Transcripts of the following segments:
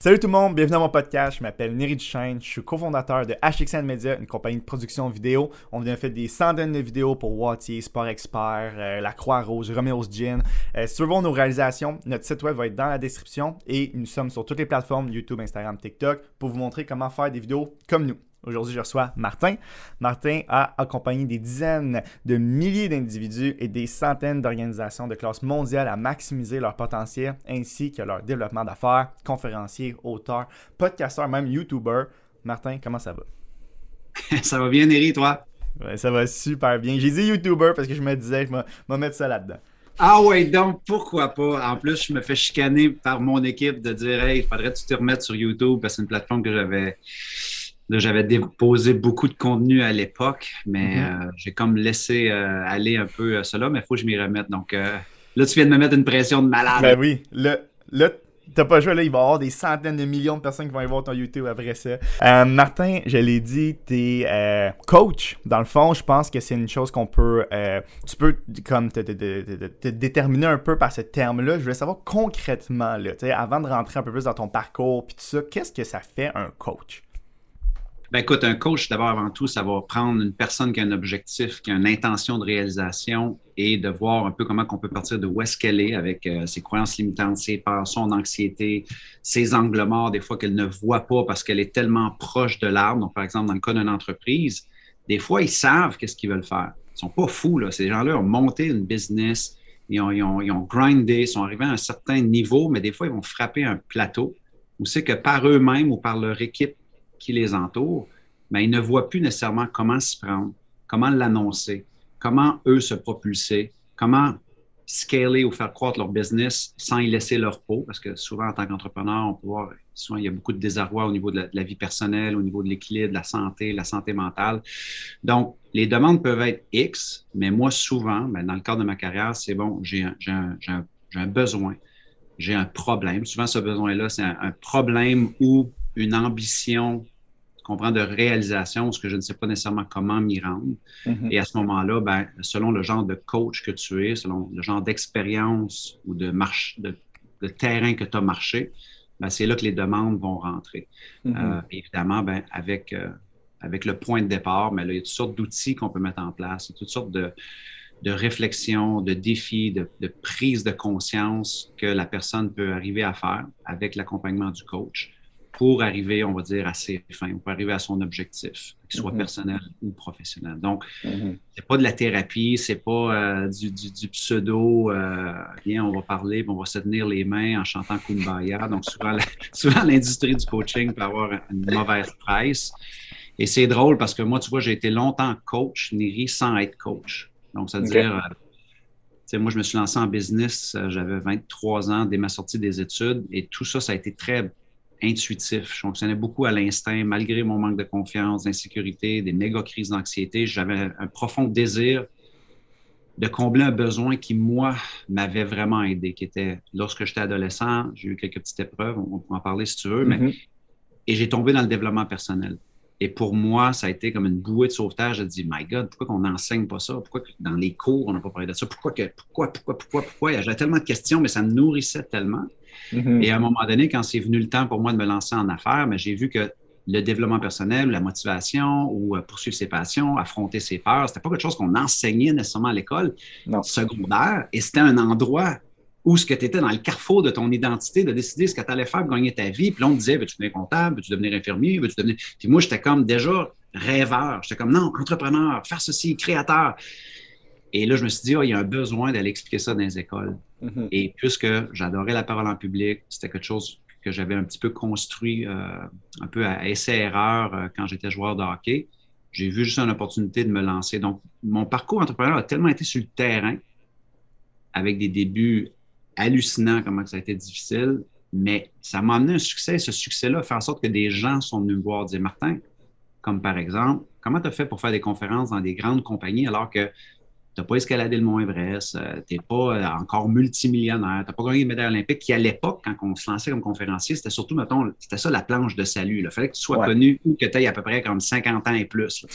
Salut tout le monde, bienvenue dans mon podcast. Je m'appelle Neri Duchesne, je suis cofondateur de HXN Media, une compagnie de production vidéo. On vient fait des centaines de vidéos pour Wattier, Sport Expert, euh, La Croix-Rouge, Romeo's Gin. Euh, nos réalisations, notre site web va être dans la description et nous sommes sur toutes les plateformes YouTube, Instagram, TikTok pour vous montrer comment faire des vidéos comme nous. Aujourd'hui, je reçois Martin. Martin a accompagné des dizaines de milliers d'individus et des centaines d'organisations de classe mondiale à maximiser leur potentiel ainsi que leur développement d'affaires, conférencier, auteur, podcasteur, même YouTuber. Martin, comment ça va? ça va bien, Neri, toi? Ouais, ça va super bien. J'ai dit YouTuber parce que je me disais que je vais mettre ça là-dedans. Ah ouais, donc pourquoi pas? En plus, je me fais chicaner par mon équipe de dire Hey, il faudrait que tu te remettes sur YouTube parce que c'est une plateforme que j'avais j'avais déposé beaucoup de contenu à l'époque, mais Mhm. euh, j'ai comme laissé euh, aller un peu euh, cela, mais il faut que je m'y remette. Donc euh, là, tu viens de me mettre une pression de malade. Ben oui, là, là t'as pas joué, là, il va y avoir des centaines de millions de personnes qui vont aller voir ton YouTube après ça. Euh, Martin, je l'ai dit, t'es euh, coach. Dans le fond, je pense que c'est une chose qu'on peut, euh, tu peux comme te, te- te- te- te déterminer un peu par ce terme-là. Je voulais savoir concrètement, là, tu sais, avant de rentrer un peu plus dans ton parcours, puis tout ça, qu'est-ce que ça fait un coach? Ben écoute, un coach, d'abord avant tout, ça va prendre une personne qui a un objectif, qui a une intention de réalisation et de voir un peu comment on peut partir de où est-ce qu'elle est avec euh, ses croyances limitantes, ses peurs, son anxiété, ses angles morts, des fois qu'elle ne voit pas parce qu'elle est tellement proche de l'arbre. Donc, par exemple, dans le cas d'une entreprise, des fois, ils savent qu'est-ce qu'ils veulent faire. Ils sont pas fous, là. Ces gens-là ont monté une business, ils ont, ils ils ont grindé, sont arrivés à un certain niveau, mais des fois, ils vont frapper un plateau où c'est que par eux-mêmes ou par leur équipe qui les entoure, mais ils ne voient plus nécessairement comment s'y prendre, comment l'annoncer, comment eux se propulser, comment scaler ou faire croître leur business sans y laisser leur peau, parce que souvent en tant qu'entrepreneur, on peut voir, souvent il y a beaucoup de désarroi au niveau de la, de vie personnelle, au niveau de l'équilibre, de la santé, la santé mentale. Donc, les demandes peuvent être X, mais moi souvent, ben, dans le cadre de ma carrière, c'est bon, j'ai un, un- besoin, j'ai un problème. Souvent, ce besoin-là, c'est un problème ou une ambition tu comprends, de réalisation, parce que je ne sais pas nécessairement comment m'y rendre. Et à ce moment-là, ben, selon le genre de coach que tu es, selon le genre d'expérience ou de, marche, de, de terrain que tu as marché, ben, c'est là que les demandes vont rentrer. Mhm. Euh, évidemment, ben, avec, euh, avec le point de départ, mais là, il y a toutes sortes d'outils qu'on peut mettre en place, il y a toutes sortes de, de réflexions, de défis, de, de prise de conscience que la personne peut arriver à faire avec l'accompagnement du coach pour arriver, on va dire, à ses fins, pour arriver à son objectif, qu'il soit Mhm. personnel ou professionnel. Donc, Mhm. c'est pas de la thérapie, c'est pas euh, du, du- du pseudo, euh, viens, on va parler, on va se tenir les mains en chantant Kumbaya. Donc, souvent, la- souvent l'industrie du coaching peut avoir une mauvaise presse. Et c'est drôle parce que moi, tu vois, j'ai été longtemps coach, Neri, sans être coach. Donc, ça veut Ok. dire, euh, moi, je me suis lancé en business, euh, j'avais 23 ans dès ma sortie des études, et tout ça, ça a été très intuitif. Je fonctionnais beaucoup à l'instinct, malgré mon manque de confiance, d'insécurité, des méga crises d'anxiété. J'avais un profond désir de combler un besoin qui, moi, m'avait vraiment aidé, qui était lorsque j'étais adolescent, j'ai eu quelques petites épreuves, on peut en parler si tu veux, mais Mhm. et j'ai tombé dans le développement personnel. Et pour moi, ça a été comme une bouée de sauvetage. Je dis, my God, pourquoi qu'on n'enseigne pas ça? Pourquoi que dans les cours, on n'a pas parlé de ça? Pourquoi, que, pourquoi, pourquoi, pourquoi, pourquoi? J'avais tellement de questions, mais ça me nourrissait tellement. Mhm. Et à un moment donné, quand c'est venu le temps pour moi de me lancer en affaires, mais j'ai vu que le développement personnel, la motivation ou euh, poursuivre ses passions, affronter ses peurs, c'était pas quelque chose qu'on enseignait nécessairement à l'école secondaire et c'était un endroit ou ce que tu étais dans le carrefour de ton identité, de décider ce que tu allais faire pour gagner ta vie. Puis là, on te disait, veux-tu devenir comptable, veux-tu devenir infirmier, veux-tu devenir? Puis moi, j'étais comme déjà rêveur. J'étais comme, non, entrepreneur, faire ceci, créateur. Et là, je me suis dit, oh, il y a un besoin d'aller expliquer ça dans les écoles. Mhm. Et puisque j'adorais la parole en public, c'était quelque chose que j'avais un petit peu construit euh, un peu à essai-erreur euh, quand j'étais joueur de hockey, j'ai vu juste une opportunité de me lancer. Donc, mon parcours entrepreneur a tellement été sur le terrain, avec des débuts hallucinant comment ça a été difficile, mais ça m'a amené un succès. ce succès-là fait en sorte que des gens sont venus me voir dire Martin, comme par exemple, comment tu as fait pour faire des conférences dans des grandes compagnies alors que tu n'as pas escaladé le Mont Everest, euh, tu n'es pas euh, encore multimillionnaire, tu n'as pas gagné de médaille olympique, qui à l'époque, quand on se lançait comme conférencier, c'était surtout, mettons, c'était ça la planche de salut. Il fallait que tu sois connu ou que tu aies à peu près comme 50 ans et plus.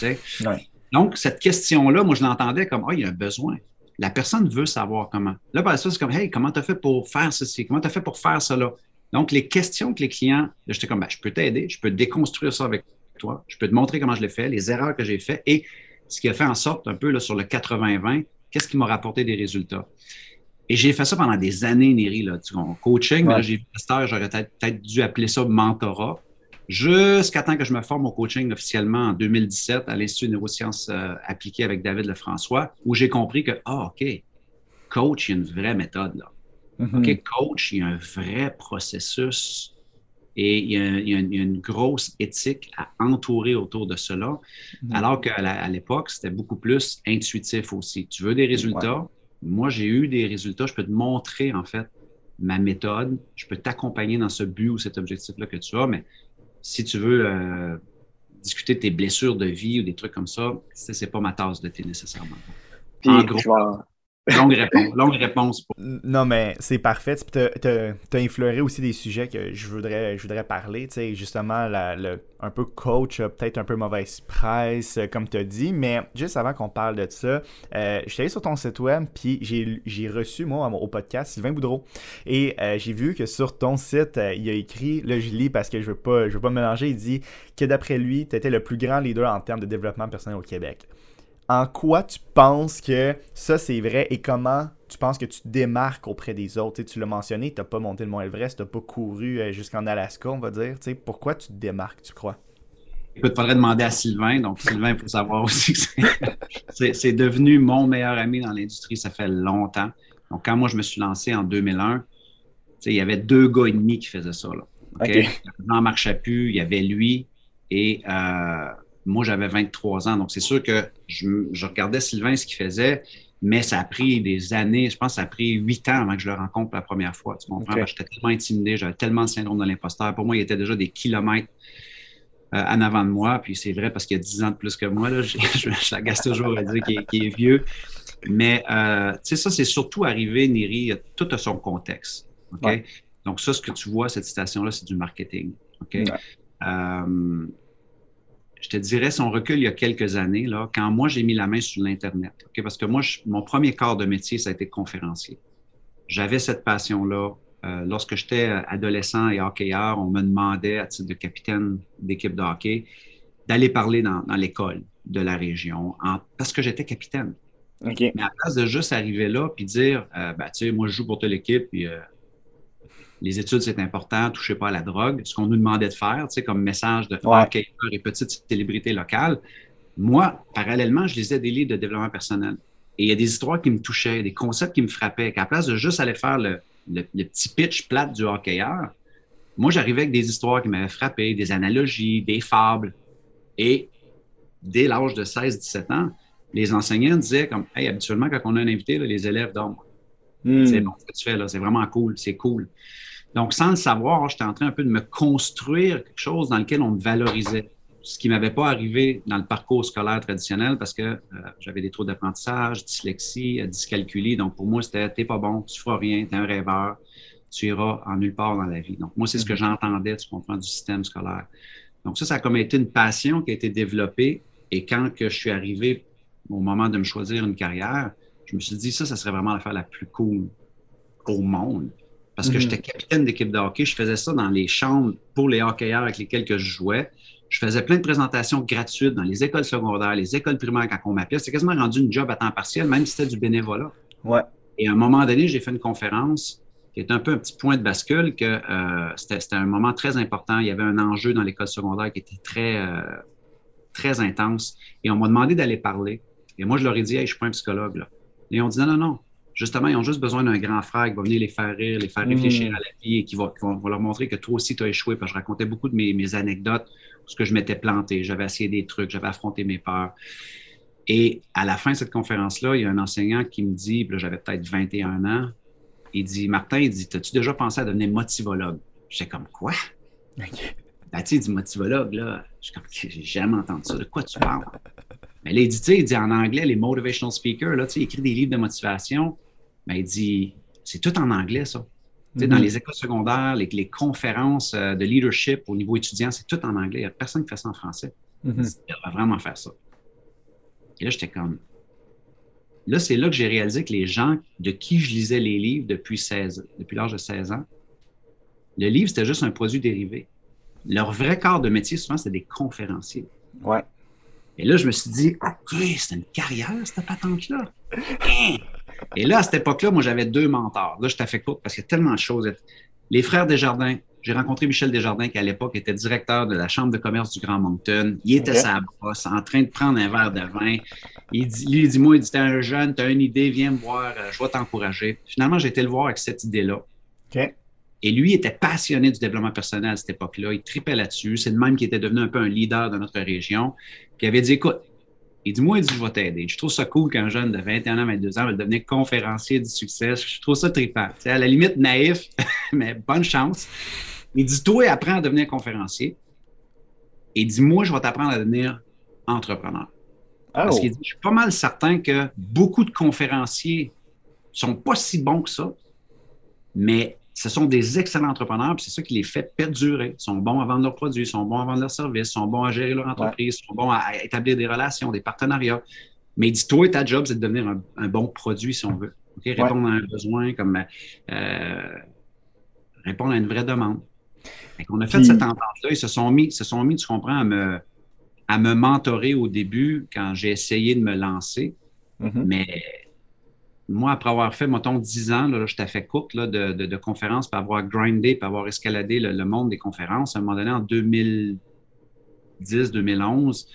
Donc, cette question-là, moi, je l'entendais comme, ah, il y a un besoin. La personne veut savoir comment. Là, par ça, c'est comme, hey, comment tu as fait pour faire ceci? Comment tu as fait pour faire cela? Donc, les questions que les clients, j'étais comme, ben, je peux t'aider, je peux déconstruire ça avec toi, je peux te montrer comment je l'ai fait, les erreurs que j'ai faites et ce qui a fait en sorte un peu là, sur le 80-20, qu'est-ce qui m'a rapporté des résultats? Et j'ai fait ça pendant des années, Neri, là, tu coaching, mais j'ai vu j'aurais peut-être dû appeler ça mentorat jusqu'à temps que je me forme au coaching officiellement en 2017 à l'Institut de neurosciences euh, appliquées avec David Lefrançois, où j'ai compris que, ah, OK, coach, il y a une vraie méthode là. Mm-hmm. OK, coach, il y a un vrai processus et il y, a, une grosse éthique à entourer autour de cela, mm-hmm. alors qu'à l'époque, c'était beaucoup plus intuitif aussi. Tu veux des résultats? Moi, j'ai eu des résultats. Je peux te montrer, en fait, ma méthode. Je peux t'accompagner dans ce but ou cet objectif-là que tu as, mais si tu veux euh, discuter de tes blessures de vie ou des trucs comme ça, c'est pas ma tasse de thé nécessairement. en gros, Longue réponse. Longue réponse. Non, mais c'est parfait. Tu as, infleuré aussi des sujets que je voudrais, je voudrais parler. Tu justement, un peu coach, peut-être un peu mauvaise presse, euh, comme tu as dit. Mais juste avant qu'on parle de ça, euh, je suis allé sur ton site web, puis j'ai reçu, moi, au podcast, Sylvain Boudreau. Et euh, j'ai vu que sur ton site, il a écrit, là, je lis parce que je veux pas, je veux pas me mélanger, il dit que d'après lui, tu étais le plus grand leader en termes de développement personnel au Québec en quoi tu penses que ça c'est vrai et comment tu penses que tu te démarques auprès des autres? tu l'as mentionné, tu n'as pas monté le Mont Everest, tu n'as pas couru euh, jusqu'en Alaska, on va dire. pourquoi tu te démarques, tu crois? Écoute, il faudrait demander à Sylvain. Donc, Sylvain, il faut savoir aussi que c'est devenu mon meilleur ami dans l'industrie. Ça fait longtemps. Donc, quand moi, je me suis lancé en 2001, il y avait deux gars et demi qui faisaient ça. Là. Jean-Marc Chaput, il y avait lui et euh, moi, j'avais 23 ans. Donc, c'est sûr que je, regardais Sylvain ce qu'il faisait, mais ça a pris des années. Je pense que ça a pris huit ans avant que je le rencontre la première fois. Tu comprends? J'étais tellement intimidé, j'avais tellement le syndrome de l'imposteur. Pour moi, il était déjà des kilomètres euh, en avant de moi. Puis c'est vrai parce qu'il y a 10 ans de plus que moi. Là, je, je, la toujours à dire qu'il est, vieux. Mais euh, tu sais, ça, c'est surtout arrivé, Neri, tout a son contexte. Donc, ça, ce que tu vois, cette citation-là, c'est du marketing. OK? Euh, je te dirais, son recul il y a quelques années, là, quand moi j'ai mis la main sur l'Internet. Parce que moi, mon premier corps de métier, ça a été conférencier. J'avais cette passion-là. Euh, lorsque j'étais adolescent et hockeyeur, on me demandait, à titre de capitaine d'équipe de hockey, d'aller parler dans, l'école de la région parce que j'étais capitaine. Mais à place de juste arriver là puis dire, euh, ben, tu sais, moi, je joue pour telle équipe, puis euh, les études, c'est important, touchez pas à la drogue. Ce qu'on nous demandait de faire, tu sais, comme message de ouais. et petite célébrité locale. Moi, parallèlement, je lisais des livres de développement personnel. Et il y a des histoires qui me touchaient, des concepts qui me frappaient, qu'à place de juste aller faire le, petit pitch plate du hockeyeur, moi, j'arrivais avec des histoires qui m'avaient frappé, des analogies, des fables. Et dès l'âge de 16-17 ans, les enseignants disaient comme, hey, habituellement, quand on a un invité, les élèves dorment. Hmm. C'est bon ce que tu fais là, c'est vraiment cool, c'est cool. Donc, sans le savoir, j'étais en train un peu de me construire quelque chose dans lequel on me valorisait. Ce qui ne m'avait pas arrivé dans le parcours scolaire traditionnel parce que euh, j'avais des troubles d'apprentissage, dyslexie, euh, dyscalculie. Donc, pour moi, c'était t'es pas bon, tu feras rien, t'es un rêveur, tu iras en nulle part dans la vie. Donc, moi, c'est ce que mhm. j'entendais, tu comprends, du système scolaire. Donc, ça, ça a comme été une passion qui a été développée. Et quand que je suis arrivé au moment de me choisir une carrière, je me suis dit, ça, ça serait vraiment l'affaire la plus cool au monde parce que mhm. j'étais capitaine d'équipe de hockey. Je faisais ça dans les chambres pour les hockeyeurs avec lesquels je jouais. Je faisais plein de présentations gratuites dans les écoles secondaires, les écoles primaires quand on m'appelait. C'était quasiment rendu une job à temps partiel, même si c'était du bénévolat. Ouais. Et à un moment donné, j'ai fait une conférence qui est un peu un petit point de bascule, que euh, c'était un moment très important. Il y avait un enjeu dans l'école secondaire qui était très, euh, très intense. Et on m'a demandé d'aller parler. Et moi, je leur ai dit, hey, je ne suis pas un psychologue. Là. Et on dit, non, non, non. Justement, ils ont juste besoin d'un grand frère qui va venir les faire rire, les faire réfléchir mmh. à la vie et qui va, leur montrer que toi aussi, tu as échoué. Parce que je racontais beaucoup de mes, mes anecdotes où que je m'étais planté, j'avais essayé des trucs, j'avais affronté mes peurs. Et à la fin de cette conférence-là, il y a un enseignant qui me dit, j'avais peut-être 21 ans, il dit, Martin, il dit, as-tu déjà pensé à devenir motivologue? J'étais comme, quoi? Ben, tu il dit motivologue, là. J'ai jamais entendu ça. De quoi tu parles? Mais là, il dit, tu il dit en anglais, les motivational speakers, là, tu sais, il écrit des livres de motivation. Mais il dit, c'est tout en anglais, ça. Dans mm-hmm. les écoles secondaires, les, les, conférences euh, de leadership au niveau étudiant, c'est tout en anglais. Il n'y a personne qui fait ça en français. Mm-hmm. Il va vraiment faire ça. Et là, j'étais comme, Là, c'est là que j'ai réalisé que les gens de qui je lisais les livres depuis 16, depuis l'âge de 16 ans, le livre, c'était juste un produit dérivé. Leur vrai corps de métier, souvent, c'était des conférenciers. Ouais. Et là, je me suis dit, OK, c'est une carrière, cette patente-là. Hein? Et là, à cette époque-là, moi, j'avais deux mentors. Là, je t'ai fait court parce qu'il y a tellement de choses. Les frères Desjardins, j'ai rencontré Michel Desjardins, qui à l'époque était directeur de la Chambre de commerce du Grand Moncton. Il était sa brosse, en train de prendre un verre de vin. Il dit, lui, il dit Moi, il dit T'es un jeune, t'as une idée, viens me voir, euh, je vais t'encourager. Finalement, j'ai été le voir avec cette idée-là. Et lui était passionné du développement personnel à cette époque-là. Il tripait là-dessus. C'est le même qui était devenu un peu un leader de notre région. Puis il avait dit Écoute, il dit Moi, il dit Je vais t'aider. Je trouve ça cool qu'un jeune de 21 ans, 22 ans va devenir conférencier du succès. Je trouve ça trippant. C'est à la limite naïf, mais bonne chance. Il dit Toi, apprends à devenir conférencier. Et dit Moi, je vais t'apprendre à devenir entrepreneur. Parce oh. qu'il dit Je suis pas mal certain que beaucoup de conférenciers sont pas si bons que ça, mais ce sont des excellents entrepreneurs, puis c'est ça qui les fait perdurer. Ils sont bons à vendre leurs produits, ils sont bons à vendre leurs services, ils sont bons à gérer leur entreprise, ils sont bons à établir des relations, des partenariats. Mais dis-toi, ta job, c'est de devenir un, bon produit, si on veut. Répondre à un besoin, comme euh, répondre à une vraie demande. On a fait cette entente-là. Ils se sont mis, se sont mis, tu comprends, à me, à me mentorer au début quand j'ai essayé de me lancer. Mm-hmm. Mais moi, après avoir fait, mettons, 10 ans, là, je t'ai fait courte de, conférences, puis avoir grindé, puis avoir escaladé le, monde des conférences, à un moment donné, en 2010-2011,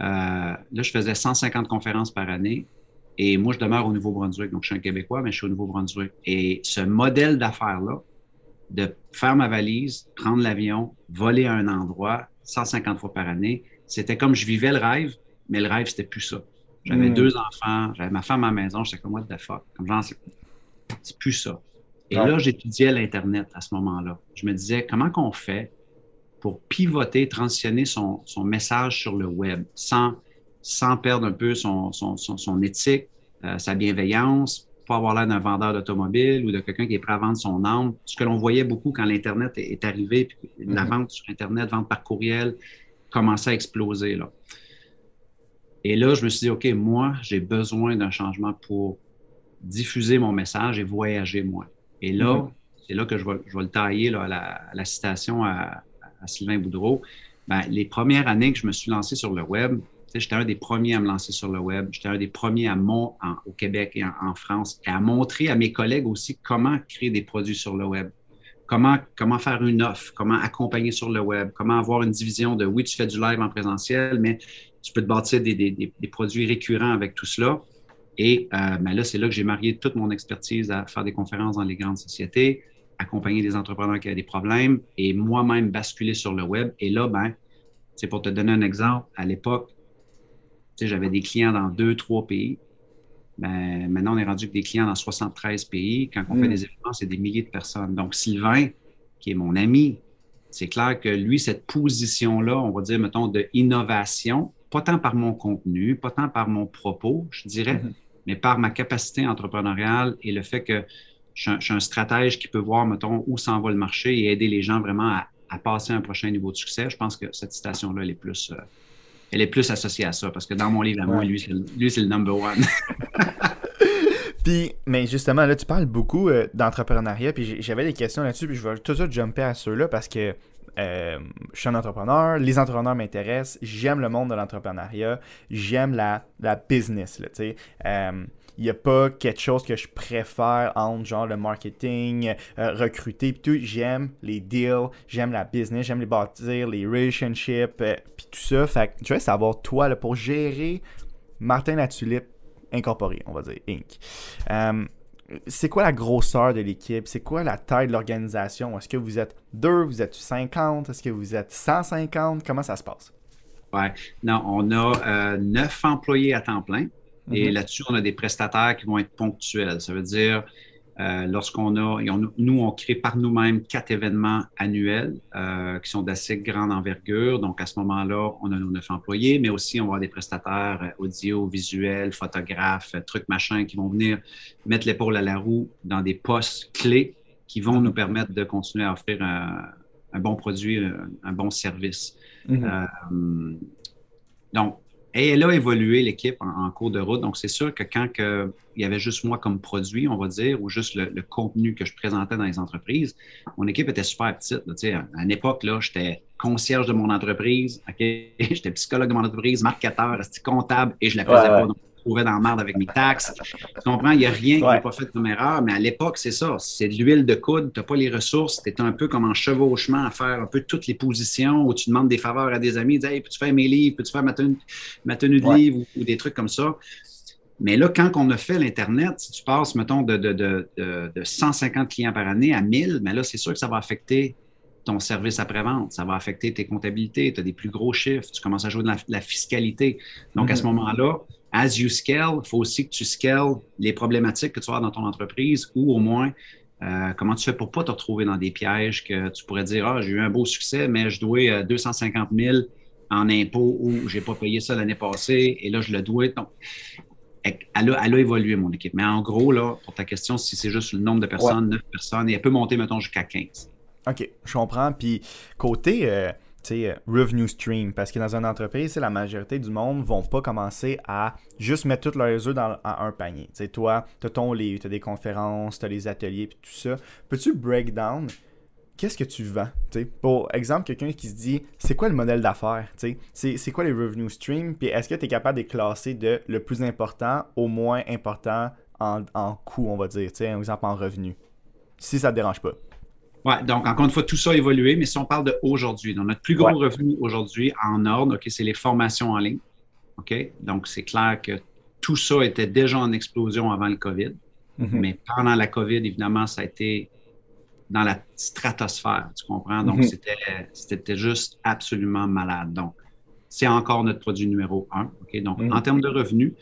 euh, là, je faisais 150 conférences par année. Et moi, je demeure au Nouveau-Brunswick. Donc, je suis un Québécois, mais je suis au Nouveau-Brunswick. Et ce modèle d'affaires-là, de faire ma valise, prendre l'avion, voler à un endroit 150 fois par année. C'était comme je vivais le rêve, mais le rêve, c'était plus ça. J'avais hmm. deux enfants, j'avais ma femme à la maison, j'étais comme, what the fuck? Comme genre, c'est plus ça. Et là, j'étudiais l'Internet à ce moment-là. Je me disais, comment qu'on fait pour pivoter, transitionner son, son, message sur le web sans, sans perdre un peu son, son, son éthique, euh, sa bienveillance, pas avoir l'air d'un vendeur d'automobile ou de quelqu'un qui est prêt à vendre son âme? Ce que l'on voyait beaucoup quand l'Internet est arrivé, puis la mhm. vente sur Internet, vente par courriel, commençait à exploser. Là. Et là, je me suis dit, OK, moi, j'ai besoin d'un changement pour diffuser mon message et voyager moi. Et là, mhm. c'est là que je vais, je vais le tailler là, à, la, citation à, Sylvain Boudreau. Ben, les premières années que je me suis lancé sur le web, J'étais un des premiers à me lancer sur le web. J'étais un des premiers à mon, au Québec et en, France et à montrer à mes collègues aussi comment créer des produits sur le web. Comment, comment faire une offre, comment accompagner sur le web, comment avoir une division de oui, tu fais du live en présentiel, mais tu peux te bâtir des, des, des, produits récurrents avec tout cela. Et euh, ben là, c'est là que j'ai marié toute mon expertise à faire des conférences dans les grandes sociétés, accompagner des entrepreneurs qui ont des problèmes et moi-même basculer sur le web. Et là, ben, c'est pour te donner un exemple, à l'époque, j'avais des clients dans deux, trois pays. Ben, maintenant, on est rendu avec des clients dans 73 pays. Quand on fait hmm. des événements, c'est des milliers de personnes. Donc, Sylvain, qui est mon ami, c'est clair que lui, cette position-là, on va dire, mettons, de innovation, pas tant par mon contenu, pas tant par mon propos, je dirais, hmm. mais par ma capacité entrepreneuriale et le fait que je suis, un, stratège qui peut voir, mettons, où s'en va le marché et aider les gens vraiment à, passer à un prochain niveau de succès. Je pense que cette citation-là, elle est plus, euh, elle est plus associée à ça, parce que dans mon livre à moi, lui, c'est le, number one. puis, mais justement, là, tu parles beaucoup euh, d'entrepreneuriat, puis j'avais des questions là-dessus, puis je vais tout de suite jumper à ceux-là parce que euh, je suis un entrepreneur, les entrepreneurs m'intéressent, j'aime le monde de l'entrepreneuriat, j'aime la, la business. Euh, il n'y a pas quelque chose que je préfère entre genre le marketing, euh, recruter, puis tout. J'aime les deals, j'aime la business, j'aime les bâtir, les relationships, puis tout ça. Fait que vais savoir, toi, pour gérer Martin la Tulipe Incorporé, on va dire, Inc. Euh, c'est quoi la grosseur de l'équipe? C'est quoi la taille de l'organisation? Est-ce que vous êtes deux? Vous êtes 50? Est-ce que vous êtes 150? Comment ça se passe? Ouais. Non, on a neuf employés à temps plein. Et mhm. là-dessus, on a des prestataires qui vont être ponctuels. Ça veut dire, euh, lorsqu'on a, nous, on crée par nous-mêmes quatre événements annuels euh, qui sont d'assez grande envergure. Donc, à ce moment-là, on a nos neuf employés, mais aussi on va avoir des prestataires euh, audio, visuels, photographes, trucs, machins, qui vont venir mettre l'épaule à la roue dans des postes clés qui vont nous permettre de continuer à offrir un, bon produit, un, bon service. Mhm. donc, et elle a évolué, l'équipe, en, cours de route. Donc, c'est sûr que quand il y avait juste moi comme produit, on va dire, ou juste le, contenu que je présentais dans les entreprises, mon équipe était super petite. à une époque, là, j'étais concierge de mon entreprise, j'étais psychologue de mon entreprise, marketeur, comptable, et je la faisais pas trouvais dans la merde avec mes taxes. Tu comprends? Il n'y a rien qui n'est pas fait comme erreur, mais à l'époque, c'est ça. C'est de l'huile de coude, tu n'as pas les ressources, tu es un peu comme en chevauchement à faire un peu toutes les positions où tu demandes des faveurs à des amis, dis Hey, peux-tu faire mes livres, peux-tu faire ma tenue, de livre ou, des trucs comme ça. Mais là, quand on a fait l'Internet, si tu passes, mettons, de, de, de, de 150 clients par année à 1000, mais là, c'est sûr que ça va affecter ton service après-vente, ça va affecter tes comptabilités, tu as des plus gros chiffres, tu commences à jouer de la, fiscalité. Donc, à ce mm-hmm. moment-là, as you scale, il faut aussi que tu scales les problématiques que tu as dans ton entreprise ou au moins euh, comment tu fais pour ne pas te retrouver dans des pièges que tu pourrais dire Ah, j'ai eu un beau succès, mais je dois 250 euh, 000 en impôts ou je n'ai pas payé ça l'année passée et là, je le dois. Donc, elle a, évolué, mon équipe. Mais en gros, là, pour ta question, si c'est juste le nombre de personnes, 9 personnes, et elle peut monter, mettons, jusqu'à 15. OK, je comprends. Puis, côté. Euh, euh, revenue stream. Parce que dans une entreprise, la majorité du monde vont pas commencer à juste mettre tous leurs œufs dans un panier. sais, toi, tu as ton livre, tu as des conférences, tu as les ateliers, puis tout ça. Peux-tu break down qu'est-ce que tu vends? pour exemple, quelqu'un qui se dit c'est quoi le modèle d'affaires? C'est quoi les revenue streams? Puis est-ce que tu es capable de les classer de le plus important au moins important en, en coût, on va dire, un exemple en revenu? Si ça te dérange pas. Oui, donc encore une fois, tout ça a évolué, mais si on parle d'aujourd'hui, donc notre plus gros revenu aujourd'hui en ordre, OK, c'est les formations en ligne. OK? Donc, c'est clair que tout ça était déjà en explosion avant le COVID. Mm-hmm. Mais pendant la COVID, évidemment, ça a été dans la stratosphère, tu comprends? Donc, mm-hmm. c'était juste absolument malade. Donc, c'est encore notre produit numéro un. Donc, mm-hmm. en termes de revenus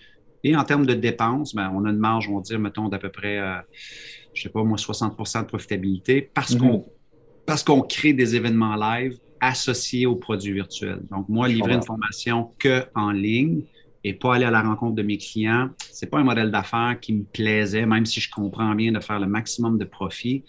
et en termes de dépenses, ben, on a une marge, on va dire, mettons, d'à peu près. Euh, je sais pas moi, 60% de profitabilité parce mhm. qu'on parce qu'on crée des événements live associés aux produits virtuels. Donc, moi, livrer une formation que en ligne et pas aller à la rencontre de mes clients, c'est pas un modèle d'affaires qui me plaisait, même si je comprends bien de faire le maximum de profit.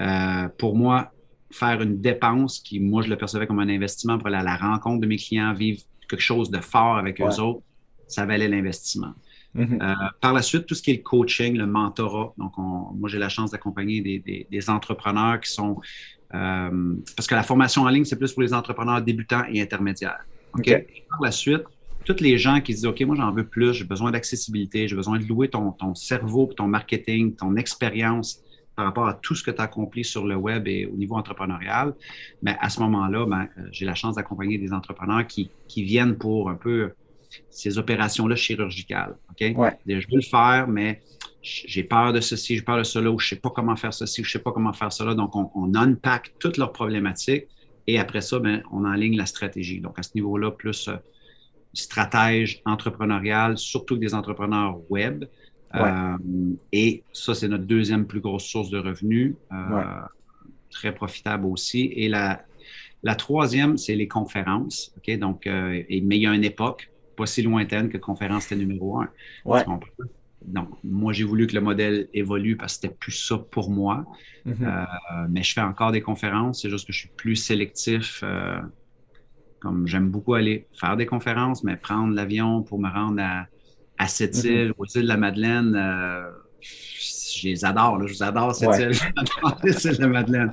Euh, pour moi, faire une dépense qui, moi, je le percevais comme un investissement pour aller à la rencontre de mes clients, vivre quelque chose de fort avec eux autres, ça valait l'investissement. Mhm. Euh, par la suite, tout ce qui est le coaching, le mentorat. Donc, moi, j'ai la chance d'accompagner des, entrepreneurs qui sont. Euh, parce que la formation en ligne, c'est plus pour les entrepreneurs débutants et intermédiaires. OK? par la suite, tous les gens qui disent OK, moi, j'en veux plus, j'ai besoin d'accessibilité, j'ai besoin de louer ton, cerveau, ton marketing, ton expérience par rapport à tout ce que tu as accompli sur le web et au niveau entrepreneurial, mais à ce moment-là, ben, euh, j'ai la chance d'accompagner des entrepreneurs qui, qui, viennent pour un peu ces opérations-là chirurgicales. OK? Je veux le faire, mais j'ai peur de ceci, j'ai peur de cela, ou je ne sais pas comment faire ceci, ou je ne sais pas comment faire cela. Donc, on, unpack toutes leurs problématiques et après ça, ben, on enligne la stratégie. Donc, à ce niveau-là, plus euh, stratège entrepreneurial, surtout des entrepreneurs web. Euh, et ça, c'est notre deuxième plus grosse source de revenus. Euh, très profitable aussi. Et la, la troisième, c'est les conférences. OK? Donc, mais il y a une époque, pas si lointaine que conférence était numéro un. Donc, moi, j'ai voulu que le modèle évolue parce que c'était plus ça pour moi. Mm-hmm. Euh, mais je fais encore des conférences, c'est juste que je suis plus sélectif. Euh, comme j'aime beaucoup aller faire des conférences, mais prendre l'avion pour me rendre à, à cette mm-hmm. île, aux îles de la Madeleine, euh, je les adore. je vous adore cette île. J'adore les îles de la Madeleine.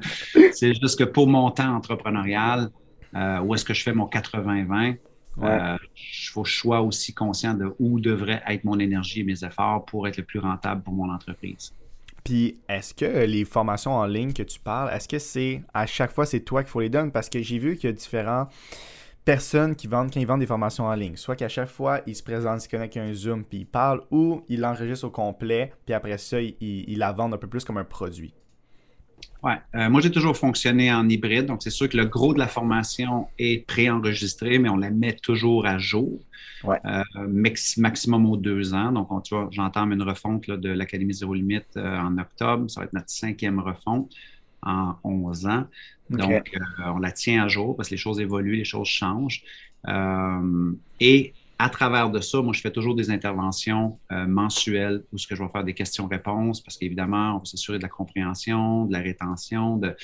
C'est juste que pour mon temps entrepreneurial, où est-ce que je fais mon 80-20, Il faut que je sois aussi conscient de où devrait être mon énergie et mes efforts pour être le plus rentable pour mon entreprise. Puis, est-ce que les formations en ligne que tu parles, est-ce que c'est à chaque fois c'est toi qu'il faut les donner? Parce que j'ai vu qu'il y a différents personnes qui vendent quand ils vendent des formations en ligne. Soit qu'à chaque fois, ils se présentent, ils connectent un Zoom, puis ils parlent, ou ils l'enregistrent au complet, puis après ça, ils, la vendent un peu plus comme un produit. Ouais. Euh, moi, j'ai toujours fonctionné en hybride. Donc, c'est sûr que le gros de la formation est préenregistré, mais on la met toujours à jour. Ouais. Euh, maximum aux deux ans. Donc, on, tu vois, j'entame une refonte de l'Académie Zéro Limite euh, en octobre. Ça va être notre cinquième refonte en 11 ans. Donc, on la tient à jour parce que les choses évoluent, les choses changent. Et à travers de ça, moi, je fais toujours des interventions euh, mensuelles où ce que je vais faire des questions-réponses parce qu'évidemment, on va s'assurer de la compréhension, de la rétention, de,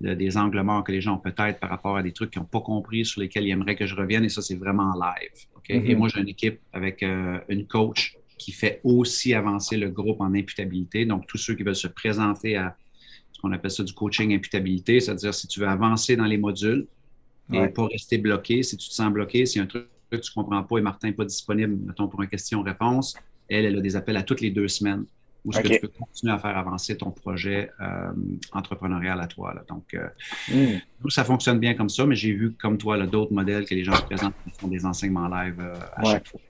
des angles morts que les gens ont peut-être par rapport à des trucs qu'ils n'ont pas compris sur lesquels ils aimeraient que je revienne. Et ça, c'est vraiment live. Et mm-hmm. moi, j'ai une équipe avec une coach qui fait aussi avancer le groupe en imputabilité. Donc, tous ceux qui veulent se présenter à on appelle ça du coaching imputabilité, c'est-à-dire si tu veux avancer dans les modules et pas rester bloqué, si tu te sens bloqué, si y a un truc que tu ne comprends pas et Martin n'est pas disponible, mettons, pour une question-réponse, elle, elle a des appels à toutes les deux semaines où ce que tu peux continuer à faire avancer ton projet euh, entrepreneurial à toi. Donc, euh, hmm. ça fonctionne bien comme ça, mais j'ai vu, comme toi, d'autres modèles que les gens se présentent qui font des enseignements live euh, à chaque fois.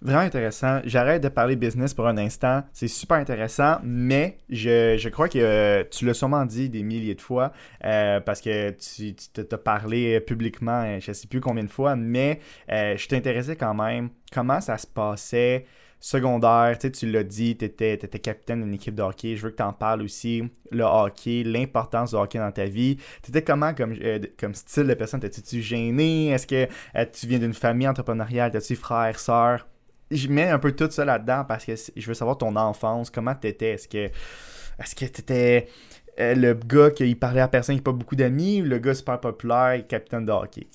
Vraiment intéressant. J'arrête de parler business pour un instant. C'est super intéressant, mais je, crois que euh, tu l'as sûrement dit des milliers de fois euh, parce que tu t'as parlé publiquement, euh, je ne sais plus combien de fois, mais je t'intéressais quand même comment ça se passait secondaire, tu l'as dit, tu étais, capitaine d'une équipe de hockey. Je veux que tu en parles aussi. Le hockey, l'importance du hockey dans ta vie. Tu étais comment comme, euh, comme style de personne? T'es-tu gêné? Est-ce que euh, tu viens d'une famille entrepreneuriale? T'as-tu frère, sœur? Je mets un peu tout ça là-dedans parce que je veux savoir ton enfance. Comment t'étais? Est-ce que est-ce t'étais euh, le gars qui parlait à personne qui n'a pas beaucoup d'amis? Ou le gars super populaire, capitaine de hockey?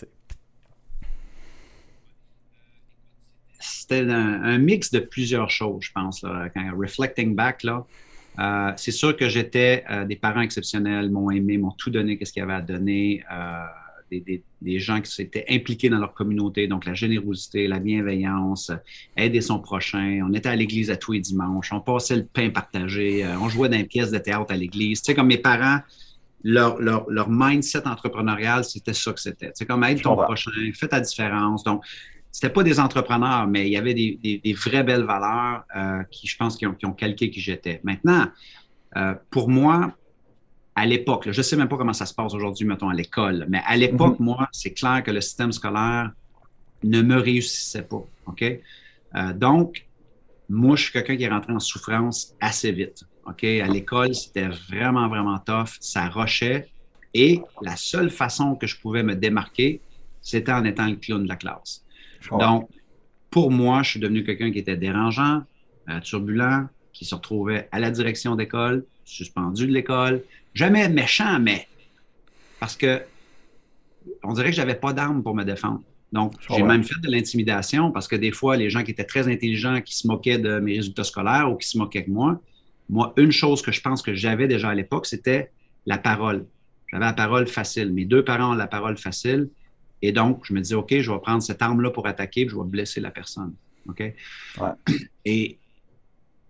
C'était un, mix de plusieurs choses, je pense. quand reflecting back, là, euh, c'est sûr que j'étais euh, des parents exceptionnels, m'ont aimé, m'ont tout donné, qu'est-ce qu'il y avait à donner. Euh, des, gens qui s'étaient impliqués dans leur communauté, donc la générosité, la bienveillance, aider son prochain. On était à l'église à tous les dimanches, on passait le pain partagé, on jouait dans une pièce de théâtre à l'église. Tu sais, comme mes parents, leur, leur, mindset entrepreneurial, c'était ça que c'était. C'est comme aide ton prochain, fais ta différence. Donc, c'était pas des entrepreneurs, mais il y avait des, vraies belles valeurs euh, qui, je pense, qui ont, calqué qui j'étais. Maintenant, euh, pour moi, à l'époque, je ne sais même pas comment ça se passe aujourd'hui, mettons, à l'école, mais à l'époque, mhm. moi, c'est clair que le système scolaire ne me réussissait pas. OK? Euh, donc, moi, je suis quelqu'un qui est rentré en souffrance assez vite. OK? À l'école, c'était vraiment, vraiment tough. Ça rochait. Et la seule façon que je pouvais me démarquer, c'était en étant le clown de la classe. Donc, pour moi, je suis devenu quelqu'un qui était dérangeant, euh, turbulent, qui se retrouvait à la direction d'école, suspendu de l'école. Jamais méchant, mais parce que on dirait que j'avais pas d'armes pour me défendre. Donc, j'ai même fait de l'intimidation parce que des fois, les gens qui étaient très intelligents, qui se moquaient de mes résultats scolaires ou qui se moquaient de moi, moi, une chose que je pense que j'avais déjà à l'époque, c'était la parole. J'avais la parole facile. Mes deux parents ont la parole facile. Et donc, je me dis, OK, je vais prendre cette arme-là pour attaquer, puis je vais blesser la personne. OK? Et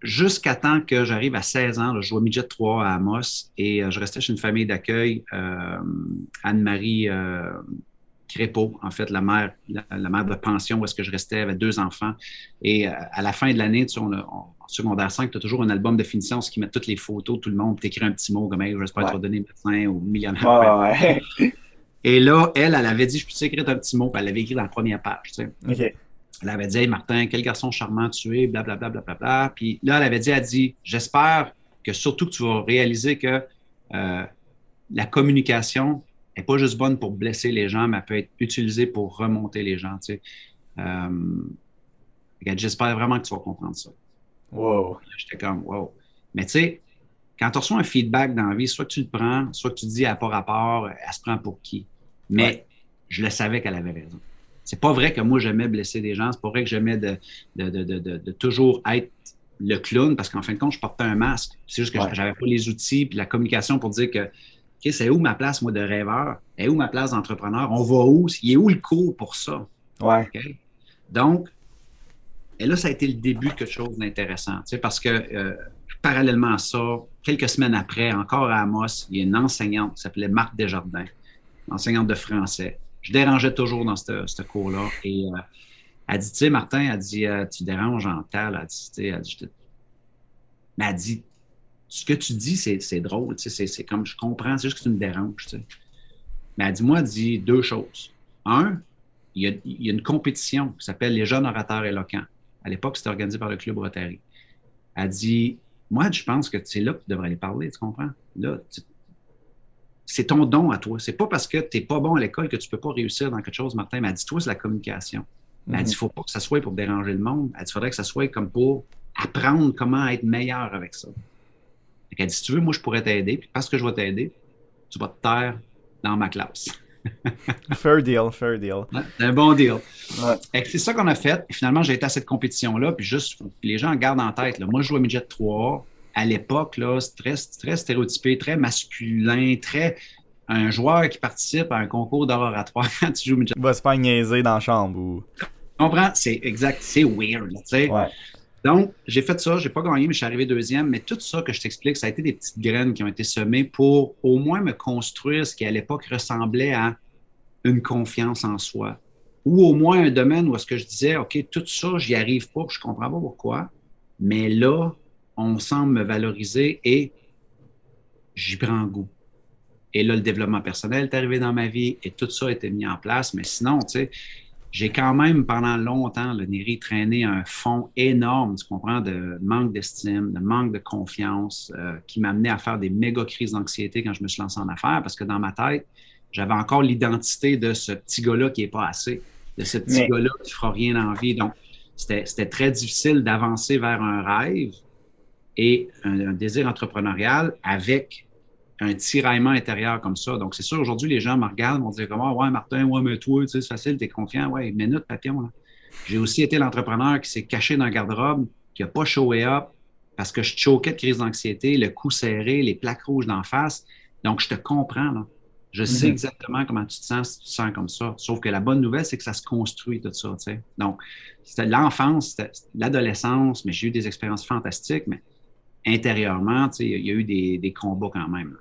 jusqu'à temps que j'arrive à 16 ans, je jouais midget 3 à Amos et euh, je restais chez une famille d'accueil, euh, Anne-Marie euh, Crépeau, en fait, la mère, la, mère de pension où est-ce que je restais avec deux enfants. Et à la fin de l'année, tu sais, en secondaire 5, tu as toujours un album de finition, ce qui met toutes les photos, tout le monde, t'écris un petit mot comme hey, j'espère ouais. te donner médecin ou millionnaire. Et là, elle, elle avait dit, je peux écrire un petit mot, puis elle l'avait écrit dans la première page. Tu sais. Elle avait dit, hey Martin, quel garçon charmant tu es, blablabla. Bla, bla, bla, bla, Puis là, elle avait dit, elle dit, j'espère que surtout que tu vas réaliser que euh, la communication n'est pas juste bonne pour blesser les gens, mais elle peut être utilisée pour remonter les gens. Tu sais. Euh, j'espère vraiment que tu vas comprendre ça. Wow. J'étais comme, wow. Mais tu sais, quand tu reçois un feedback dans la vie, soit tu le prends, soit tu te dis à pas rapport, elle se prend pour qui? Mais je le savais qu'elle avait raison. C'est pas vrai que moi j'aimais blesser des gens, c'est pas vrai que j'aimais de, de, toujours être le clown, parce qu'en fin de compte, je portais un masque. C'est juste que j'avais pas les outils puis la communication pour dire que OK, c'est où ma place, moi, de rêveur? Et où ma place d'entrepreneur? On va où? Il est où le cours pour ça? Ouais. Donc, et là, ça a été le début de quelque chose d'intéressant, tu sais, parce que euh, parallèlement à ça, quelques semaines après, encore à Amos, il y a une enseignante qui s'appelait Marc Desjardins, enseignante de français. Je dérangeais toujours dans ce cours-là. Et euh, elle dit, tu sais, Martin, elle dit, euh, tu déranges en temps, elle dit, tu sais, elle dit, mais elle dit, ce que tu dis, c'est drôle, tu sais, c'est comme, je comprends, c'est juste que tu me déranges, tu sais. Mais elle dit, moi, elle dit deux choses. Un, il y a, une compétition qui s'appelle les jeunes orateurs éloquents. À l'époque, c'était organisé par le Club Rotary. Elle dit, moi, je pense que c'est là que tu devrais aller parler, tu comprends? Là, c'est ton don à toi. C'est pas parce que tu n'es pas bon à l'école que tu peux pas réussir dans quelque chose, Martin. Mais elle dit, toi, c'est la communication. Mais elle dit, il mhm. faut pas que ça soit pour déranger le monde. Elle dit, il faudrait que ça soit comme pour apprendre comment être meilleur avec ça. Elle dit, si tu veux, moi, je pourrais t'aider. Puis parce que je vais t'aider, tu vas te taire dans ma classe. fair deal, fair deal. c'est un bon deal. C'est ça qu'on a fait. Et finalement, j'ai été à cette compétition-là. Puis juste, les gens gardent en tête. Là. Moi, je jouais midget 3. À l'époque, c'est très, très stéréotypé, très masculin, très un joueur qui participe à un concours d'oratoire quand tu joues. Il va se faire niaiser dans la chambre. Ou... Tu comprends? C'est exact. C'est weird. Tu sais. Ouais. Donc, j'ai fait ça, j'ai pas gagné, mais je suis arrivé deuxième. Mais tout ça que je t'explique, ça a été des petites graines qui ont été semées pour au moins me construire ce qui à l'époque ressemblait à une confiance en soi. Ou au moins un domaine où est-ce que je disais, OK, tout ça, j'y arrive pas, je comprends pas pourquoi. Mais là, on semble me valoriser et j'y prends goût. Et là, le développement personnel est arrivé dans ma vie et tout ça a été mis en place. Mais sinon, tu sais, j'ai quand même pendant longtemps, le Neri, traîné un fond énorme, tu comprends, de manque d'estime, de manque de confiance, euh, qui m'amenait à faire des méga crises d'anxiété quand je me suis lancé en affaires, parce que dans ma tête, j'avais encore l'identité de ce petit gars-là qui n'est pas assez, de ce petit gars-là qui ne fera rien en vie. Donc, c'était très difficile d'avancer vers un rêve et un désir entrepreneurial avec un tiraillement intérieur comme ça. Donc, c'est sûr, aujourd'hui, les gens me regardent, vont dire comment, ouais, Martin, ouais, mais toi, tu sais, c'est facile, t'es confiant. Ouais, minute, papillon. J'ai aussi été l'entrepreneur qui s'est caché dans le garde-robe, qui n'a pas showé up parce que je choquais de crise d'anxiété, le cou serré, les plaques rouges d'en face. Donc, je te comprends. Là. Je sais mhm. exactement comment tu te sens si tu te sens comme ça. Sauf que la bonne nouvelle, c'est que ça se construit tout ça. Tu sais. Donc, c'était l'enfance, c'était l'adolescence, mais j'ai eu des expériences fantastiques, mais intérieurement, il y a eu des, des combats quand même.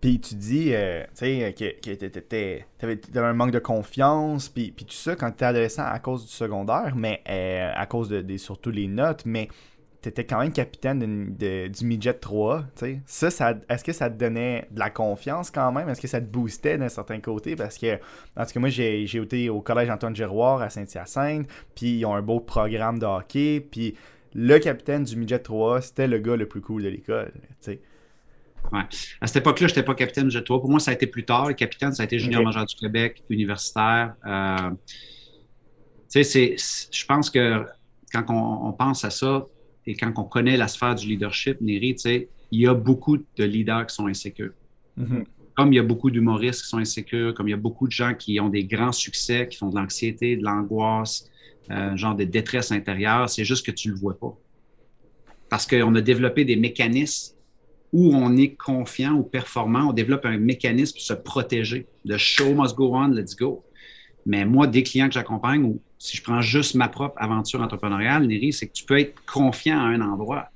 Puis tu dis, euh, tu sais, que, tu avais, un manque de confiance, puis, puis tout ça quand tu étais adolescent à cause du secondaire, mais euh, à cause de, surtout les notes, mais tu étais quand même capitaine du midget 3, tu sais. Ça, est-ce que ça te donnait de la confiance quand même? Est-ce que ça te boostait d'un certain côté? Parce que, en tout cas, moi, j'ai été au collège Antoine Giroir à Saint-Hyacinthe, puis ils ont un beau programme de hockey, puis le capitaine du midget 3, c'était le gars le plus cool de l'école. Ouais. À cette époque-là, je n'étais pas capitaine de Pour moi, ça a été plus tard. Le capitaine, ça a été junior major du Québec, universitaire. Euh, je pense que quand on, pense à ça et quand on connaît la sphère du leadership, Neri, il y a beaucoup de leaders qui sont insécures. Mm-hmm. Comme il y a beaucoup d'humoristes qui sont insécures, comme il y a beaucoup de gens qui ont des grands succès, qui font de l'anxiété, de l'angoisse, euh, genre de détresse intérieure, c'est juste que tu ne le vois pas. Parce qu'on a développé des mécanismes où on est confiant ou performant, on développe un mécanisme pour se protéger. The show must go on, let's go. Mais moi, des clients que j'accompagne, ou si je prends juste ma propre aventure entrepreneuriale, Neri, c'est que tu peux être confiant à un endroit,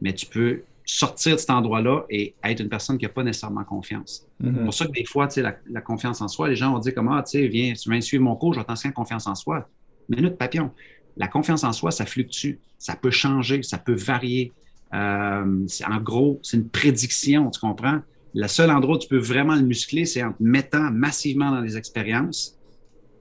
mais tu peux sortir de cet endroit-là et être une personne qui n'a pas nécessairement confiance. Mm-hmm. C'est pour ça que des fois, la, la confiance en soi, les gens vont dire comment, ah, tu viens, tu viens suivre mon cours, je vais t'enseigner confiance en soi. Minute papillon. La confiance en soi, ça fluctue, ça peut changer, ça peut varier. Euh, en gros, c'est une prédiction, tu comprends? Le seul endroit où tu peux vraiment le muscler, c'est en te mettant massivement dans les expériences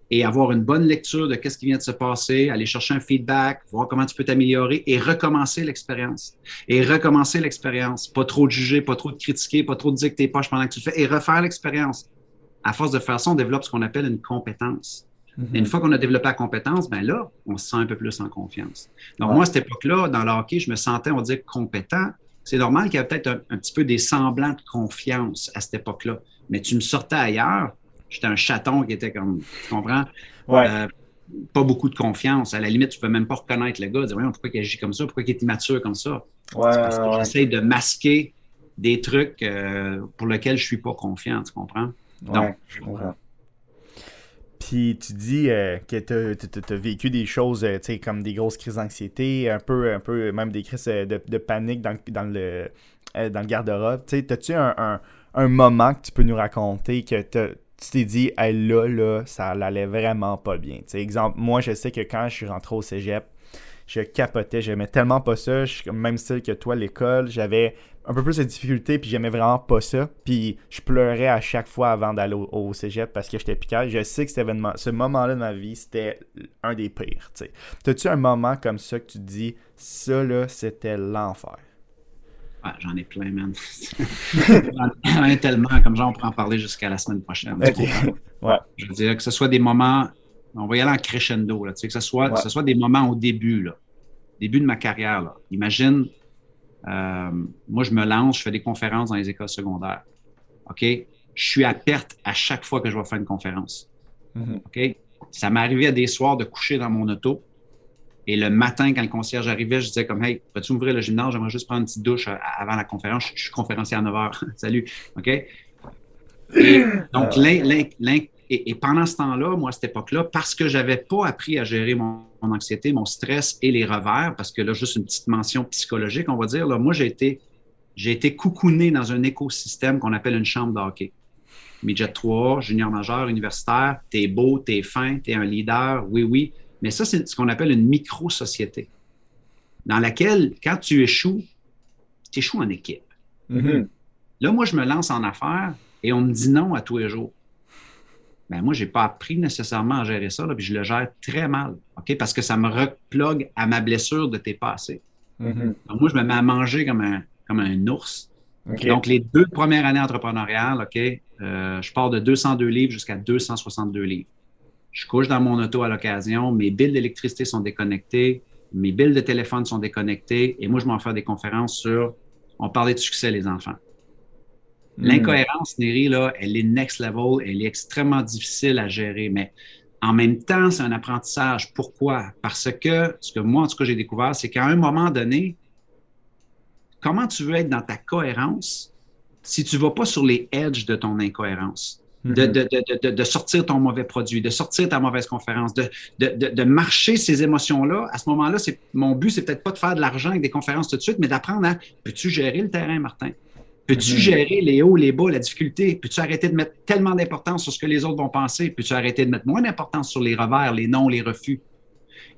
et avoir une bonne lecture de qu'est-ce qui vient de se passer, aller chercher un feedback, voir comment tu peux t'améliorer et recommencer l'expérience. Et recommencer l'expérience. Pas trop de juger, pas trop de critiquer, pas trop de dire que t'es poche pendant que tu le fais et refaire l'expérience. À force de faire ça, on développe ce qu'on appelle une compétence. Une fois qu'on a développé la compétence, ben là, on se sent un peu plus en confiance. Donc, moi, à cette époque-là, dans le hockey, je me sentais, on dire, compétent. C'est normal qu'il y ait peut-être un, petit peu des semblants de confiance à cette époque-là. Mais tu me sortais ailleurs, j'étais un chaton qui était comme, tu comprends? Euh, pas beaucoup de confiance. À la limite, tu peux même pas reconnaître le gars, dire, pourquoi il agit comme ça, pourquoi il est immature comme ça? Ouais, j'essaie de masquer des trucs euh, pour lesquels je suis pas confiant, tu comprends? Donc, je comprends. Puis tu dis euh, que tu as, vécu des choses euh, comme des grosses crises d'anxiété, un peu, un peu même des crises euh, de, panique dans, le, dans le garde-robe. As-tu un, un, moment que tu peux nous raconter que tu t'es dit, hey, là, là, ça allait vraiment pas bien? T'sais, exemple, moi, je sais que quand je suis rentré au cégep, je capotais, j'aimais tellement pas ça, même style que toi, l'école, j'avais un peu plus de difficultés, puis j'aimais vraiment pas ça. Puis je pleurais à chaque fois avant d'aller au, cégep parce que j'étais piqué. Je sais que cet événement, ce moment-là de ma vie, c'était un des pires. T'as-tu un moment comme ça que tu te dis, ça là, c'était l'enfer? j'en ai plein, man. j'en ai tellement, comme genre, on pourrait en parler jusqu'à la semaine prochaine. ouais. Je veux dire que ce soit des moments, on va y aller en crescendo, là, que, ce soit, que ce soit des moments au début, là, début de ma carrière. Là. Imagine, euh, moi, je me lance, je fais des conférences dans les écoles secondaires. OK? Je suis à perte à chaque fois que je vais faire une conférence. Mm-hmm. OK? Ça à des soirs de coucher dans mon auto. Et le matin, quand le concierge arrivait, je disais comme Hey, peux-tu ouvrir le gymnase? J'aimerais juste prendre une petite douche euh, avant la conférence. Je suis conférencier à 9 h. Salut. OK? Et donc, et, pendant ce temps-là, moi, à cette époque-là, parce que je n'avais pas appris à gérer mon, anxiété, mon stress et les revers, parce que là, juste une petite mention psychologique, on va dire, là, moi, j'ai été, j'ai été coucouné dans un écosystème qu'on appelle une chambre de hockey. Midget 3, junior majeur, universitaire, t'es beau, t'es fin, t'es un leader, oui, oui. Mais ça, c'est ce qu'on appelle une micro-société, dans laquelle, quand tu échoues, tu échoues en équipe. Mm-hmm. Là, moi, je me lance en affaires et on me dit non à tous les jours ben moi, je n'ai pas appris nécessairement à gérer ça, là, puis je le gère très mal, OK? Parce que ça me replogue à ma blessure de tes passés. Mm-hmm. Donc, moi, je me mets à manger comme un, comme un ours. Donc, les deux premières années entrepreneuriales, OK, euh, je pars de 202 livres jusqu'à 262 livres. Je couche dans mon auto à l'occasion, mes billes d'électricité sont déconnectés, mes billes de téléphone sont déconnectés, et moi, je m'en fais des conférences sur, on parlait de succès, les enfants. Hmm. L'incohérence, Neri, là, elle est next level, elle est extrêmement difficile à gérer, mais en même temps, c'est un apprentissage. Pourquoi? Parce que ce que moi, en tout cas, j'ai découvert, c'est qu'à un moment donné, comment tu veux être dans ta cohérence si tu ne vas pas sur les edges de ton incohérence? Hmm. De, de, de, sortir ton mauvais produit, de sortir ta mauvaise conférence, de, marcher ces émotions-là. À ce moment-là, mon but, c'est peut-être pas de faire de l'argent avec des conférences tout de suite, mais d'apprendre à peux-tu gérer le terrain, Martin? Peux-tu mhm. gérer les hauts, les bas, la difficulté? Peux-tu arrêter de mettre tellement d'importance sur ce que les autres vont penser? Peux-tu arrêter de mettre moins d'importance sur les revers, les non, les refus?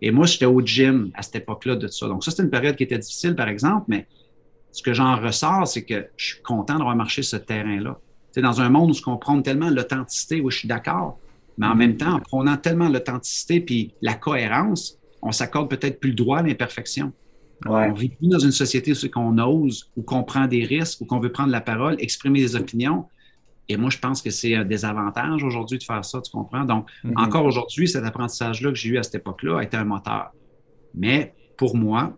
Et moi, j'étais au gym à cette époque-là de ça. Donc, ça, c'était une période qui était difficile, par exemple, mais ce que j'en ressors, c'est que je suis content d'avoir marché ce terrain-là. C'est dans un monde où on prône tellement l'authenticité, où je suis d'accord, mais en mhm. même temps, en prônant tellement l'authenticité puis la cohérence, on s'accorde peut-être plus le droit à l'imperfection. On vit plus dans une société où qu'on ose, où qu'on prend des risques, où qu'on veut prendre la parole, exprimer des opinions. Et moi, je pense que c'est un désavantage aujourd'hui de faire ça, tu comprends? Donc, mm-hmm. encore aujourd'hui, cet apprentissage-là que j'ai eu à cette époque-là a été un moteur. Mais pour moi,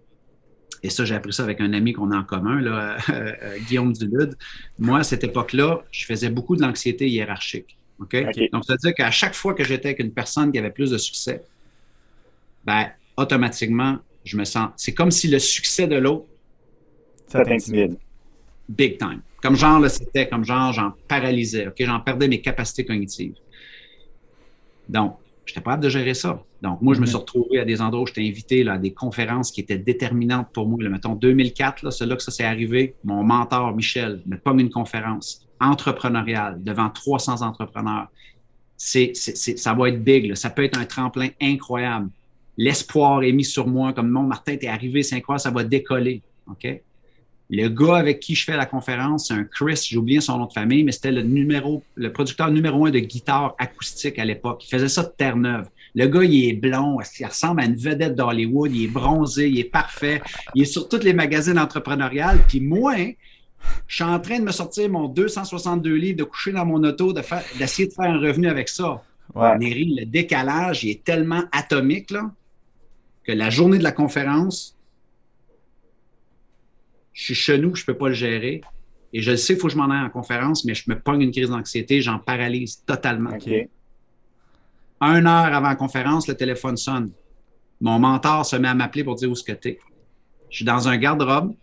et ça, j'ai appris ça avec un ami qu'on a en commun, là, euh, Guillaume Dulude. Moi, à cette époque-là, je faisais beaucoup de l'anxiété hiérarchique. Donc, ça veut dire qu'à chaque fois que j'étais avec une personne qui avait plus de succès, ben, automatiquement, je me sens. C'est comme si le succès de l'autre. Ça t'intimide. Big time. Comme genre, c'était comme genre, j'en paralysais, OK? J'en perdais mes capacités cognitives. Donc, je n'étais pas capable de gérer ça. Donc, moi, je me suis mhm. retrouvé à des endroits où j'étais invité là, à des conférences qui étaient déterminantes pour moi. Là, mettons, 2004, là, c'est là que ça s'est arrivé. Mon mentor, Michel, me pomme une conférence entrepreneuriale devant 300 entrepreneurs. C'est, ça va être big. Ça peut être un tremplin incroyable l'espoir est mis sur moi, comme mon Martin, t'es arrivé, c'est incroyable, ça va décoller. OK? Le gars avec qui je fais la conférence, c'est un Chris, j'ai oublié son nom de famille, mais c'était le numéro, le producteur numéro un de guitare acoustique à l'époque. Il faisait ça de Terre-Neuve. Le gars, il est blond, il ressemble à une vedette d'Hollywood, il est bronzé, il est parfait, il est sur tous les magazines entrepreneuriales. Puis moi, je suis en train de me sortir mon 262 livres, de coucher dans mon auto, d'essayer de, faire un revenu avec ça. Ouais. le décalage, il est tellement atomique, là que la journée de la conférence, je suis chez nous, je ne peux pas le gérer. Et je le sais, il faut que je m'en aille en conférence, mais je me pogne une crise d'anxiété, j'en paralyse totalement. Un heure avant la conférence, le téléphone sonne. Mon mentor se met à m'appeler pour dire où ce que es. Je suis dans un garde-robe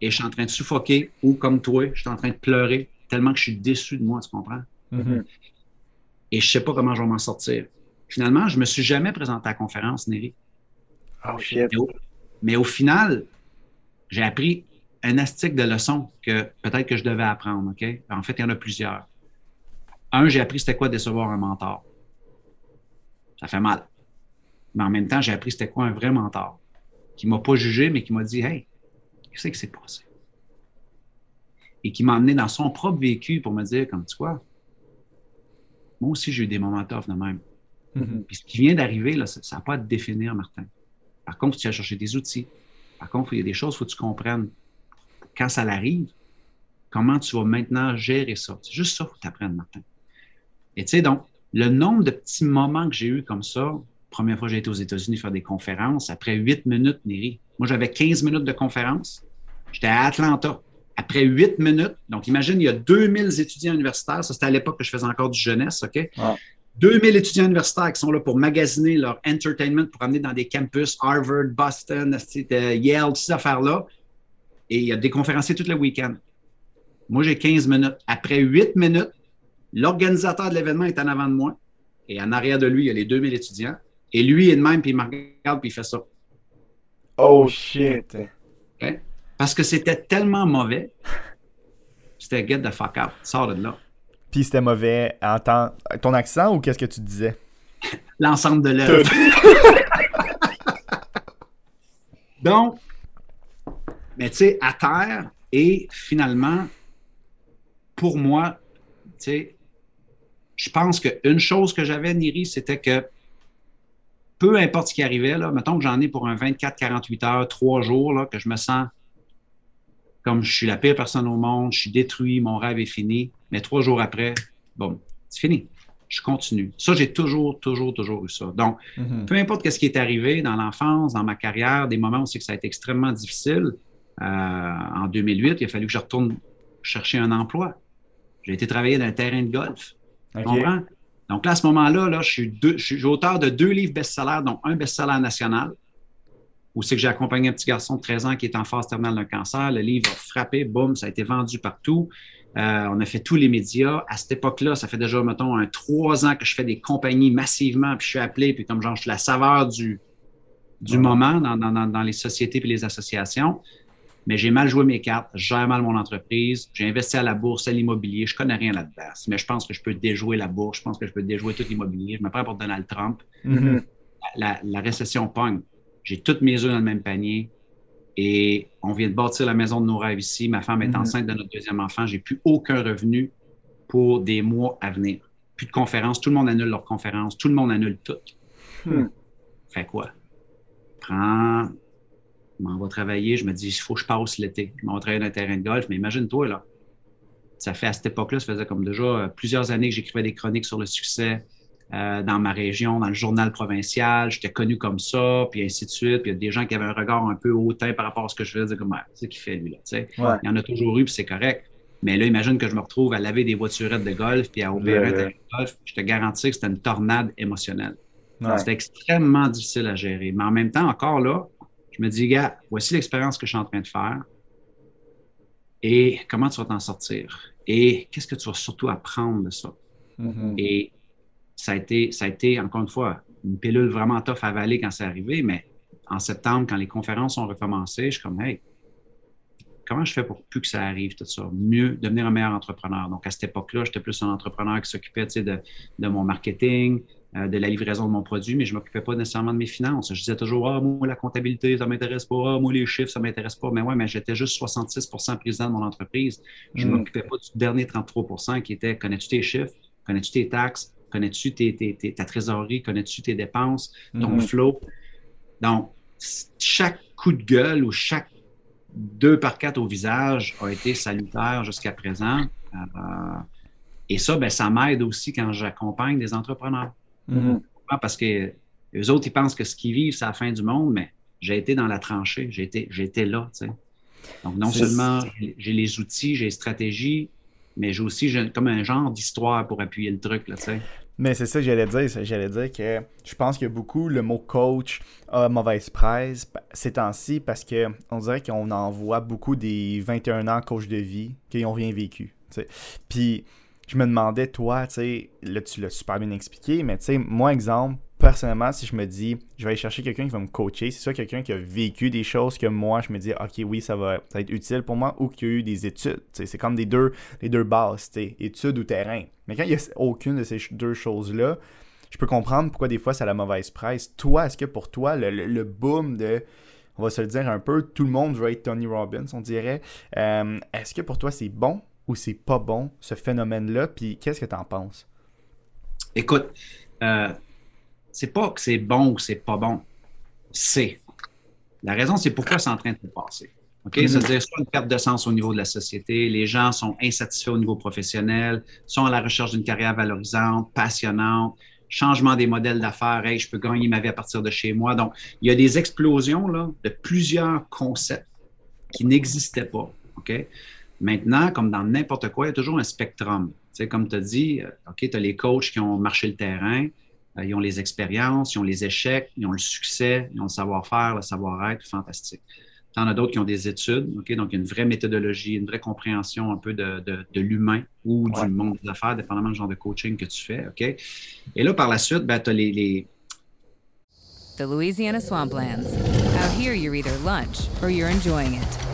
et je suis en train de suffoquer ou comme toi, je suis en train de pleurer tellement que je suis déçu de moi, tu comprends? Mm-hmm. Et je ne sais pas comment je vais m'en sortir. finalement, je me suis jamais présenté à la conférence, Neri. Oh shit. Mais au, mais au final, j'ai appris un astique de leçons que peut-être que je devais apprendre, OK? En fait, il y en a plusieurs. Un, j'ai appris c'était quoi décevoir un mentor. Ça fait mal. Mais en même temps, j'ai appris c'était quoi un vrai mentor. Qui m'a pas jugé, mais qui m'a dit Hey, qu'est-ce qui s'est passé? Et qui m'a amené dans son propre vécu pour me dire, comme tu vois, moi aussi j'ai eu des moments tough de même. Mhm. Puis ce qui vient d'arriver, là, ça n'a pas à te définir, Martin. Par contre, tu vas chercher des outils. Par contre, il y a des choses, il faut que tu comprennes. Quand ça arrive, comment tu vas maintenant gérer ça? C'est juste ça qu'il faut apprennes, Martin. Et tu sais, donc, le nombre de petits moments que j'ai eu comme ça, première fois que j'ai été aux États-Unis faire des conférences, après huit minutes, Néry. Moi, j'avais 15 minutes de conférence. J'étais à Atlanta. Après huit minutes, donc imagine, il y a 2000 étudiants universitaires. Ça, c'était à l'époque que je faisais encore du jeunesse, OK? 2000 étudiants universitaires qui sont là pour magasiner leur entertainment, pour amener dans des campus, Harvard, Boston, euh, Yale, toutes ces affaires-là. Et il y a des conférenciers tout le week-end. Moi, j'ai 15 minutes. Après 8 minutes, l'organisateur de l'événement est en avant de moi. Et en arrière de lui, il y a les 2000 étudiants. Et lui est de même, puis il me regarde, puis il fait ça. Oh shit. OK? Parce que c'était tellement mauvais. C'était get the fuck out. Sors de là. Puis c'était mauvais en temps. Ton accent ou qu'est-ce que tu disais? L'ensemble de l'œuvre. Donc, mais tu sais, à terre, et finalement, pour moi, tu sais, je pense qu'une chose que j'avais, Niri, c'était que peu importe ce qui arrivait, là, mettons que j'en ai pour un 24-48 heures, trois jours, là, que je me sens comme je suis la pire personne au monde, je suis détruit, mon rêve est fini, mais trois jours après, bon, c'est fini. Je continue. Ça, j'ai toujours, toujours, toujours eu ça. Donc, Mhm. peu importe ce qui est arrivé dans l'enfance, dans ma carrière, des moments où c'est que ça a été extrêmement difficile. euh, en 2008, il a fallu que je retourne chercher un emploi. J'ai été travailler dans un terrain de golf. Tu Ok. comprends? Donc là, à ce moment-là, là, je suis, deux- je suis auteur de deux livres best-sellers, dont un best-seller national, où c'est que j'ai accompagné un petit garçon de 13 ans qui est en phase terminale d'un cancer. Le livre a frappé, boum, ça a été vendu partout. Euh, on a fait tous les médias. À cette époque-là, ça fait déjà, mettons, un trois ans que je fais des compagnies massivement, puis je suis appelé, puis comme genre, je suis la saveur du, du moment dans, dans- dans- les sociétés et les associations. Mais j'ai mal joué mes cartes, je gère mal mon entreprise, j'ai investi à la bourse, à l'immobilier, je connais rien là-dedans. Mais je pense que je peux déjouer la bourse, je pense que je peux déjouer tout l'immobilier. Je me prends pour Donald Trump. Mhm. La, la récession pogne. J'ai toutes mes œufs dans le même panier. Et on vient de bâtir la maison de nos rêves ici. Ma femme est Mhm. enceinte de notre deuxième enfant. J'ai plus aucun revenu pour des mois à venir. Plus de conférences. Tout le monde annule leurs conférences. Tout le monde annule tout. Hmm. Fait quoi? Prends, je m'en vais travailler. Je me dis, il faut que je passe l'été. Je m'en vais travailler dans un terrain de golf. Mais imagine-toi, là. Ça fait à cette époque-là, ça faisait comme déjà euh, plusieurs années que j'écrivais des chroniques sur le succès euh, dans ma région, dans le journal provincial. J'étais connu comme ça, puis ainsi de suite. Puis il y a des gens qui avaient un regard un peu hautain par rapport à ce que je faisais. Comme, Ah, c'est ce qu'il fait, lui, là. tu sais. Ouais. Il y en a toujours eu, puis c'est correct. Mais là, imagine que je me retrouve à laver des voiturettes de golf, puis à opérer un Le- terrain de golf. Je te garantis que c'était une tornade émotionnelle. Ouais. C'était extrêmement difficile à gérer. Mais en même temps, encore là, je me dis, gars, voici l'expérience que je suis en train de faire. Et comment tu vas t'en sortir? Et qu'est-ce que tu vas surtout apprendre de ça? Mhm. Et ça a été, ça a été, encore une fois, une pilule vraiment tough à avaler quand c'est arrivé, mais en septembre, quand les conférences ont recommencé, je suis comme, hey, comment je fais pour plus que ça arrive, tout ça? Mieux, devenir un meilleur entrepreneur. Donc, à cette époque-là, j'étais plus un entrepreneur qui s'occupait de, de mon marketing, euh, de la livraison de mon produit, mais je ne m'occupais pas nécessairement de mes finances. Je disais toujours, ah, moi, la comptabilité, ça ne m'intéresse pas. Ah, moi, les chiffres, ça ne m'intéresse pas. Mais ouais, mais j'étais juste 66% président de mon entreprise. Je ne Mm. m'occupais pas du dernier 33% qui était, connais-tu tes chiffres? Connais-tu tes taxes? Connais-tu tes, tes- tes- ta trésorerie? Connais-tu tes dépenses? Ton Mhm. flow? Donc, chaque coup de gueule ou chaque deux par quatre au visage a été salutaire jusqu'à présent. Euh, et ça, ben, ça m'aide aussi quand j'accompagne des entrepreneurs. Mhm. Parce que les autres, ils pensent que ce qu'ils vivent, c'est la fin du monde, mais j'ai été dans la tranchée, j'ai été, j'ai été là. Donc, non seulement j'ai- les outils, j'ai les stratégies, mais j'ai aussi comme un genre d'histoire pour appuyer le truc. Là. Mais c'est ça que j'allais dire. J'allais dire que je pense que beaucoup le mot coach a mauvaise presse ces temps-ci parce que on dirait qu'on en voit beaucoup des 21 ans coach de vie qui ont rien vécu. tu sais. Puis je me demandais, toi, tu là, tu l'as super bien expliqué, mais tu moi, exemple, personnellement, si je me dis, je vais aller chercher quelqu'un qui va me coacher, c'est soit quelqu'un qui a vécu des choses que moi, je me dis, ok, oui, ça va, être utile pour moi, ou qui a eu des études. C'est comme des deux, les deux bases, études ou terrain. Mais quand il n'y a aucune de ces deux choses-là, je peux comprendre pourquoi des fois c'est la mauvaise presse. Toi, est-ce que pour toi, le, boom de, on va se le dire un peu, tout le monde veut être Tony Robbins, on dirait, euh, est-ce que pour toi c'est bon ou c'est pas bon, ce phénomène-là, puis qu'est-ce que tu en penses? Écoute, euh, c'est pas que c'est bon ou c'est pas bon. C'est. La raison, c'est pourquoi c'est en train de se passer. OK? Mm-hmm. C'est-à-dire, soit une perte de sens au niveau de la société, les gens sont insatisfaits au niveau professionnel, sont à la recherche d'une carrière valorisante, passionnante, changement des modèles d'affaires, hey, je peux gagner ma vie à partir de chez moi. Donc, il y a des explosions là, de plusieurs concepts qui n'existaient pas. OK? Maintenant, comme dans n'importe quoi, il y a toujours un spectrum. Tu sais, comme tu as dit, euh, OK, tu as les coachs qui ont marché le terrain, ils ont les expériences, ils ont les échecs, ils ont le succès, ils ont le savoir-faire, le savoir-être, fantastique. En as d'autres qui ont des études, donc une vraie méthodologie, une vraie compréhension un peu de, de, de l'humain ou du monde des affaires, dépendamment du genre de coaching que tu fais. Et là, par la suite, ben, tu as les, les... The Louisiana Swamplands. Out here, you're either lunch or you're enjoying it.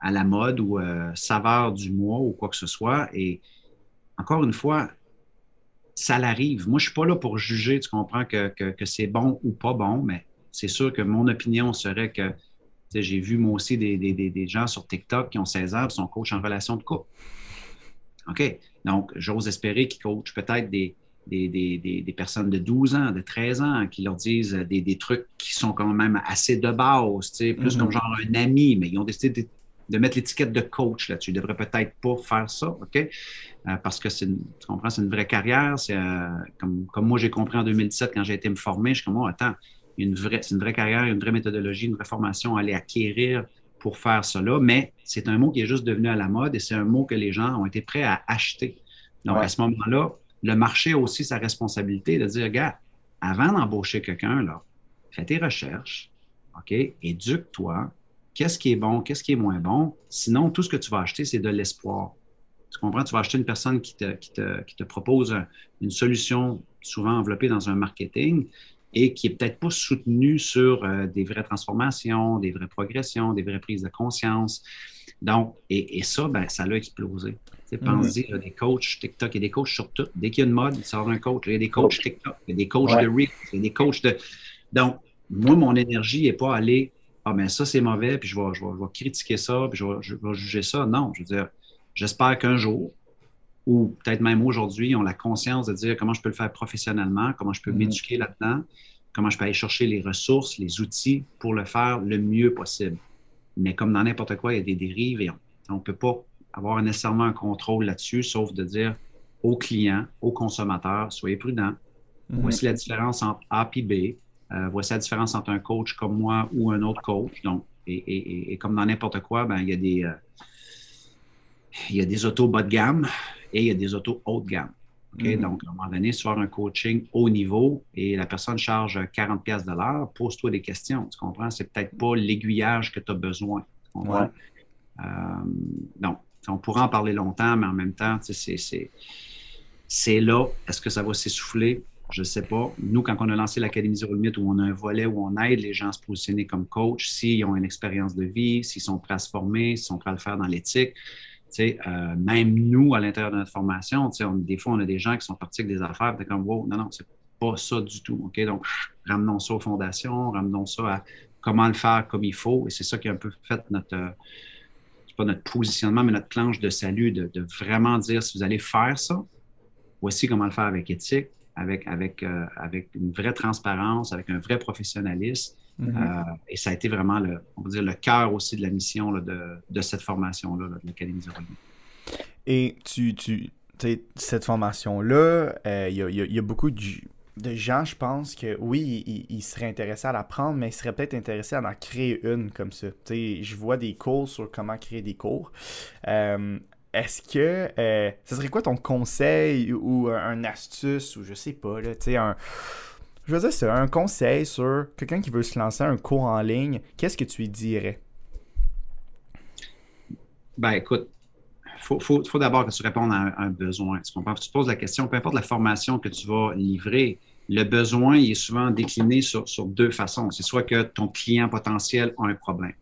à la mode ou euh, saveur du mois ou quoi que ce soit. Et encore une fois, ça l'arrive. Moi, je suis pas là pour juger, tu comprends, que, que, que c'est bon ou pas bon, mais c'est sûr que mon opinion serait que j'ai vu moi aussi des, des, des, gens sur TikTok qui ont 16 ans et sont coach en relation de couple. OK? Donc, j'ose espérer qu'ils coachent peut-être des, des, personnes de 12 ans, de 13 ans, qui leur disent des, trucs qui sont quand même assez de base, plus mm-hmm. comme genre un ami, mais ils ont décidé de, mettre l'étiquette de coach là-dessus. Ils devraient peut-être pas faire ça, OK? Euh, parce que c'est tu comprends, c'est une vraie carrière. C'est euh, comme, comme moi j'ai compris en 2017 quand j'ai été me former, je suis comme, oh, attends, une vraie, c'est une vraie carrière, une vraie méthodologie, une vraie formation à aller acquérir pour faire cela, mais c'est un mot qui est juste devenu à la mode et c'est un mot que les gens ont été prêts à acheter. Donc, à ce moment-là, le marché a aussi sa responsabilité de dire, gars, avant d'embaucher quelqu'un, là, fais tes recherches, OK, éduque-toi, qu'est-ce qui est bon, qu'est-ce qui est moins bon. Sinon, tout ce que tu vas acheter, c'est de l'espoir. Tu comprends? Tu vas acheter une personne qui te, qui te, qui te propose une solution souvent enveloppée dans un marketing, et qui est peut-être pas soutenu sur euh, des vraies transformations, des vraies progressions, des vraies prises de conscience. Donc, et, ça, ben, ça l'a explosé. Pensez, il y a des coachs TikTok, il y a des coachs sur tout. Dès qu'il y a une mode, il sort un coach. Il y a des coachs TikTok, il y a des coachs de Reels, il y a des coachs de. Donc, moi, mon énergie n'est pas aller Ah, ben ça, c'est mauvais, puis je vais, je, vais, je vais, critiquer ça, puis je vais, je vais juger ça. Non, je veux dire, j'espère qu'un jour, ou peut-être même aujourd'hui, ont la conscience de dire comment je peux le faire professionnellement, comment je peux mhm. m'éduquer là-dedans, comment je peux aller chercher les ressources, les outils pour le faire le mieux possible. Mais comme dans n'importe quoi, il y a des dérives et on ne peut pas avoir nécessairement un contrôle là-dessus, sauf de dire aux clients, aux consommateurs, soyez prudents. Mhm. Voici la différence entre A et B. Euh, voici la différence entre un coach comme moi ou un autre coach. Donc, et, comme dans n'importe quoi, ben, il y a des, euh, il y a des autos bas de gamme, et il y a des autos haut de gamme. Mm-hmm. Donc, à un moment donné, si tu un coaching haut niveau et la personne charge 40 pièces de l'heure, pose-toi des questions. Tu comprends? C'est peut-être pas l'aiguillage que tu as besoin. Euh, donc, on pourra en parler longtemps, mais en même temps, c'est là. Est-ce que ça va s'essouffler? Je ne sais pas. Nous, quand on a lancé l'Académie Zero Limit, où on a un volet où on aide les gens à se positionner comme coach, s'ils ont une expérience de vie, s'ils sont prêts à se former, s'ils sont prêts à le faire dans l'éthique, Euh, même nous, à l'intérieur de notre formation, on, des fois, on a des gens qui sont partis avec des affaires, es comme, wow, non, non, c'est pas ça du tout. Donc, ramenons ça aux fondations, ramenons ça à comment le faire comme il faut. Et c'est ça qui a un peu fait notre, euh, pas notre positionnement, mais notre planche de salut, de, vraiment dire si vous allez faire ça, voici comment le faire avec éthique, avec, avec, euh, avec une vraie transparence, avec un vrai professionnalisme. Mm-hmm. Euh, et ça a été vraiment le, on va dire, le cœur aussi de la mission de, cette formation-là, de l'Académie Zéro Et tu, tu cette formation-là, il y, a beaucoup de de gens, je pense que oui, ils, seraient intéressés à l'apprendre, mais ils seraient peut-être intéressés à en créer une comme ça. je vois des cours sur comment créer des cours. Est-ce que euh, ce serait quoi ton conseil ou un, astuce ou je sais pas, là, un, je veux dire un conseil sur quelqu'un qui veut se lancer un cours en ligne, qu'est-ce que tu lui dirais? Ben écoute, il faut, d'abord que tu répondes à un, besoin. Tu comprends? Tu te poses la question, peu importe la formation que tu vas livrer, le besoin est souvent décliné sur, deux façons. C'est soit que ton client potentiel a un problème.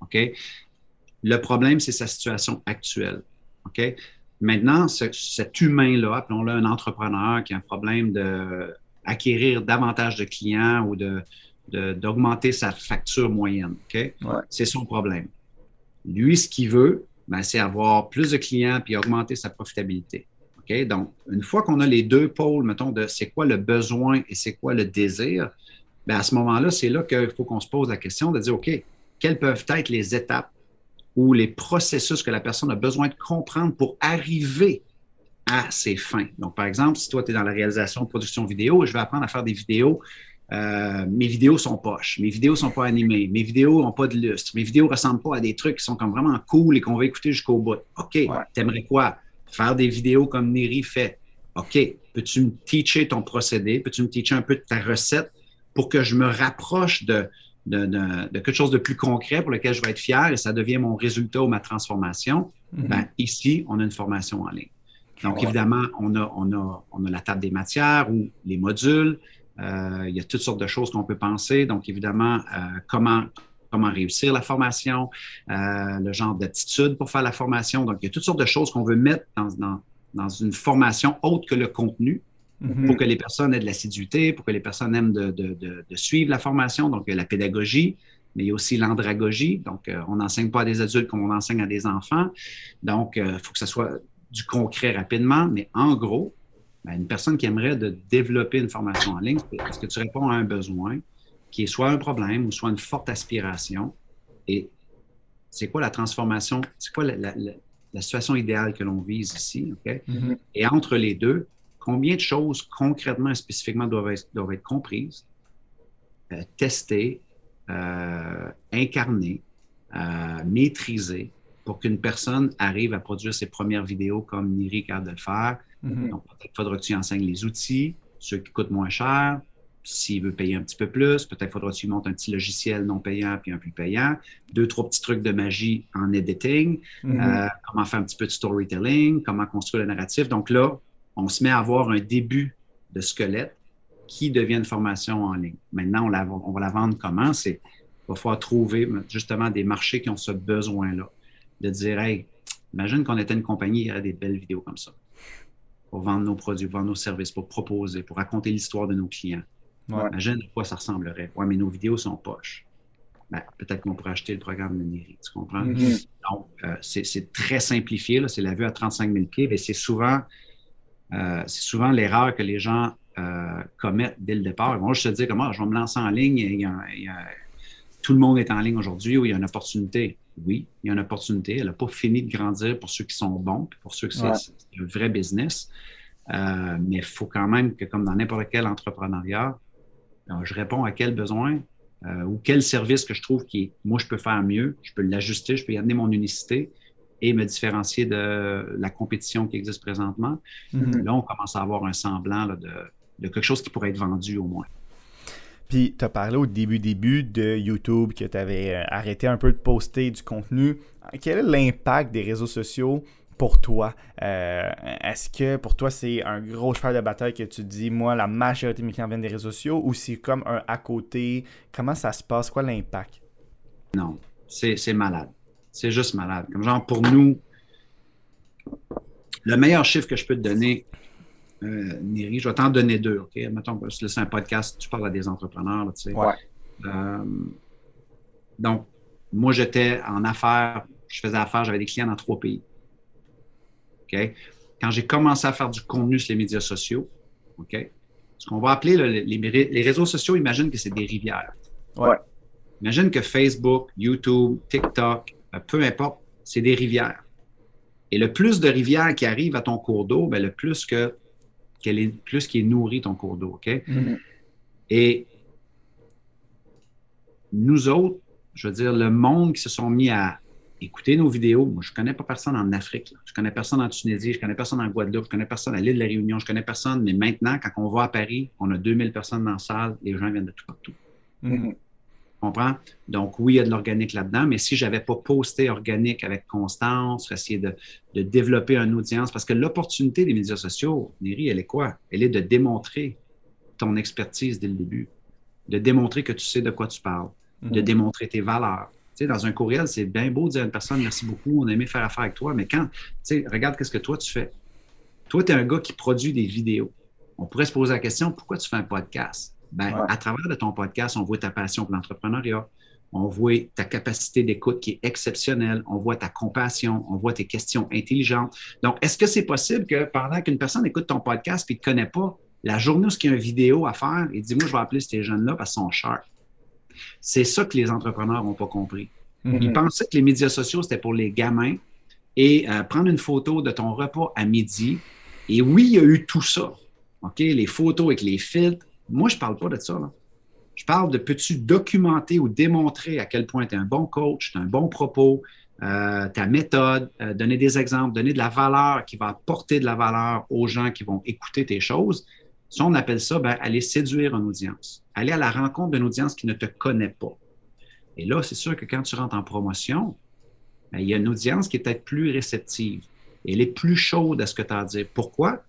OK? Le problème, c'est sa situation actuelle. OK? Maintenant, cet humain-là, appelons-le un entrepreneur qui a un problème d'acquérir davantage de clients ou de, d'augmenter sa facture moyenne. OK? C'est son problème. Lui, ce qu'il veut, ben, c'est avoir plus de clients puis augmenter sa profitabilité. OK? Donc, une fois qu'on a les deux pôles, mettons, de c'est quoi le besoin et c'est quoi le désir, ben, à ce moment-là, c'est là, qu'il faut qu'on se pose la question de dire, OK, quelles peuvent être les étapes ou les processus que la personne a besoin de comprendre pour arriver à ses fins. Donc, par exemple, si toi, tu es dans la réalisation de production vidéo, je vais apprendre à faire des vidéos euh, mes vidéos sont poches, mes vidéos sont pas animées, mes vidéos n'ont pas de lustre, mes vidéos ressemblent pas à des trucs qui sont comme vraiment cool et qu'on va écouter jusqu'au bout. OK, t'aimerais quoi? Faire des vidéos comme Neri fait. OK, peux-tu me teacher ton procédé? Peux-tu me teacher un peu de ta recette pour que je me rapproche de, de, quelque chose de plus concret pour lequel je vais être fier et ça devient mon résultat ou ma transformation? Mm-hmm. ben, ici, on a une formation en ligne. Donc, évidemment, on a, on, a, on a la table des matières ou les modules. Euh, il y a toutes sortes de choses qu'on peut penser. Donc, évidemment, euh, comment, comment réussir la formation, euh, le genre d'attitude pour faire la formation. Donc, il y a toutes sortes de choses qu'on veut mettre dans, dans, une formation autre que le contenu mm-hmm. pour que les personnes aient de l'assiduité, pour que les personnes aiment de, de, de, suivre la formation. Donc, la pédagogie, mais il y a aussi l'andragogie. Donc, on n'enseigne pas à des adultes comme on enseigne à des enfants. Donc, il faut que ce soit du concret rapidement, mais en gros, ben, une personne qui aimerait de développer une formation en ligne, est-ce que tu réponds à un besoin qui est soit un problème ou soit une forte aspiration? Et c'est quoi la transformation? C'est quoi la, situation idéale que l'on vise ici? Mm-hmm. Et entre les deux, combien de choses concrètement et spécifiquement doivent être, comprises, euh, testées, euh, incarnées, euh, maîtrisées pour qu'une personne arrive à produire ses premières vidéos comme Niri a de le faire, Mhm. Donc, peut-être faudra que tu enseignes les outils, ceux qui coûtent moins cher. S'il veut payer un petit peu plus, peut-être faudra que tu montes un petit logiciel non payant puis un plus payant. Deux, trois petits trucs de magie en editing. Mhm. Euh, comment faire un petit peu de storytelling, comment construire le narratif. Donc là, on se met à avoir un début de squelette qui devient une formation en ligne. Maintenant, on, on va la vendre comment? C'est il va falloir trouver justement des marchés qui ont ce besoin-là. De dire, hey, imagine qu'on était une compagnie, il y aurait des belles vidéos comme ça pour vendre nos produits, pour vendre nos services, pour proposer, pour raconter l'histoire de nos clients. Imagine à quoi ça ressemblerait. Ouais, mais nos vidéos sont poches. Ben, peut-être qu'on pourrait acheter le programme de Neri, tu comprends? Mm-hmm. Donc, euh, c'est très simplifié, c'est la vue à 35 000 pieds, mais c'est souvent, euh, souvent l'erreur que les gens euh, commettent dès le départ. Ils vont juste se dire comment je vais me lancer en ligne, tout le monde est en ligne aujourd'hui où il y a une opportunité oui, il y a une opportunité. Elle n'a pas fini de grandir pour ceux qui sont bons, pour ceux qui c'est un vrai business. Euh, mais il faut quand même que, comme dans n'importe quel entrepreneuriat, euh, je réponds à quel besoin ou quel service que je trouve qui, moi, je peux faire mieux, je peux l'ajuster, je peux y amener mon unicité et me différencier de la compétition qui existe présentement. Mm-hmm. Là, on commence à avoir un semblant de, de quelque chose qui pourrait être vendu au moins. Puis, tu as parlé au début, début de YouTube que tu avais euh, arrêté un peu de poster du contenu. Quel est l'impact des réseaux sociaux pour toi? Euh, est-ce que pour toi, c'est un gros cheval de bataille que tu dis, moi, la majorité de mes clients viennent des réseaux sociaux ou c'est comme un à côté? Comment ça se passe? Quoi l'impact? Non, c'est malade. C'est juste malade. Comme genre, pour nous, Le meilleur chiffre que je peux te donner, euh, Neri, je vais t'en donner deux, OK? Mettons, je laisse un podcast, tu parles à des entrepreneurs, tu sais. Euh, donc, moi, j'étais en affaires, je faisais affaires, j'avais des clients dans trois pays. OK? Quand j'ai commencé à faire du contenu sur les médias sociaux, OK? Ce qu'on va appeler les, réseaux sociaux, imagine que c'est des rivières. Ouais. Imagine que Facebook, YouTube, TikTok, peu importe, c'est des rivières. Et le plus de rivières qui arrivent à ton cours d'eau, ben, le plus que qu'elle est plus qui est nourri ton cours d'eau. OK? Mm-hmm. Et nous autres, je veux dire, le monde qui se sont mis à écouter nos vidéos, moi, je ne connais pas personne en Afrique, je ne connais personne en Tunisie, je ne connais personne en Guadeloupe, je ne connais personne à l'île de la Réunion, je ne connais personne, mais maintenant, quand on va à Paris, on a 2000 personnes dans la salle, les gens viennent de tout partout. Mm-hmm. Comprends? Donc, oui, il y a de l'organique là-dedans, mais si je n'avais pas posté organique avec constance, essayer de, de, développer une audience, parce que l'opportunité des médias sociaux, Néry, elle est quoi? Elle est de démontrer ton expertise dès le début, de démontrer que tu sais de quoi tu parles, de mhm. démontrer tes valeurs. Tu sais, dans un courriel, c'est bien beau de dire à une personne merci beaucoup, on a aimé faire affaire avec toi, mais quand, tu sais, regarde qu'est-ce que toi tu fais. Toi, tu es un gars qui produit des vidéos. On pourrait se poser la question pourquoi tu fais un podcast? Ben, à travers de ton podcast, on voit ta passion pour l'entrepreneuriat, on voit ta capacité d'écoute qui est exceptionnelle, on voit ta compassion, on voit tes questions intelligentes. Donc, est-ce que c'est possible que pendant qu'une personne écoute ton podcast et ne te connaît pas, la journée où il y a une vidéo à faire, il dit Moi, je vais appeler ces jeunes-là parce qu'ils sont sharp. C'est ça que les entrepreneurs n'ont pas compris. Mm-hmm. Ils pensaient que les médias sociaux, c'était pour les gamins et euh, prendre une photo de ton repas à midi. Et oui, il y a eu tout ça. OK? Les photos avec les filtres, moi, je ne parle pas de ça. Je parle de peux-tu documenter ou démontrer à quel point tu es un bon coach, tu as un bon propos, euh, ta méthode, euh, donner des exemples, donner de la valeur qui va apporter de la valeur aux gens qui vont écouter tes choses. Ça, on appelle ça ben, aller séduire une audience, aller à la rencontre d'une audience qui ne te connaît pas. Et là, c'est sûr que quand tu rentres en promotion, ben, il y a une audience qui est peut-être plus réceptive. elle est plus chaude à ce que tu as à dire. Pourquoi?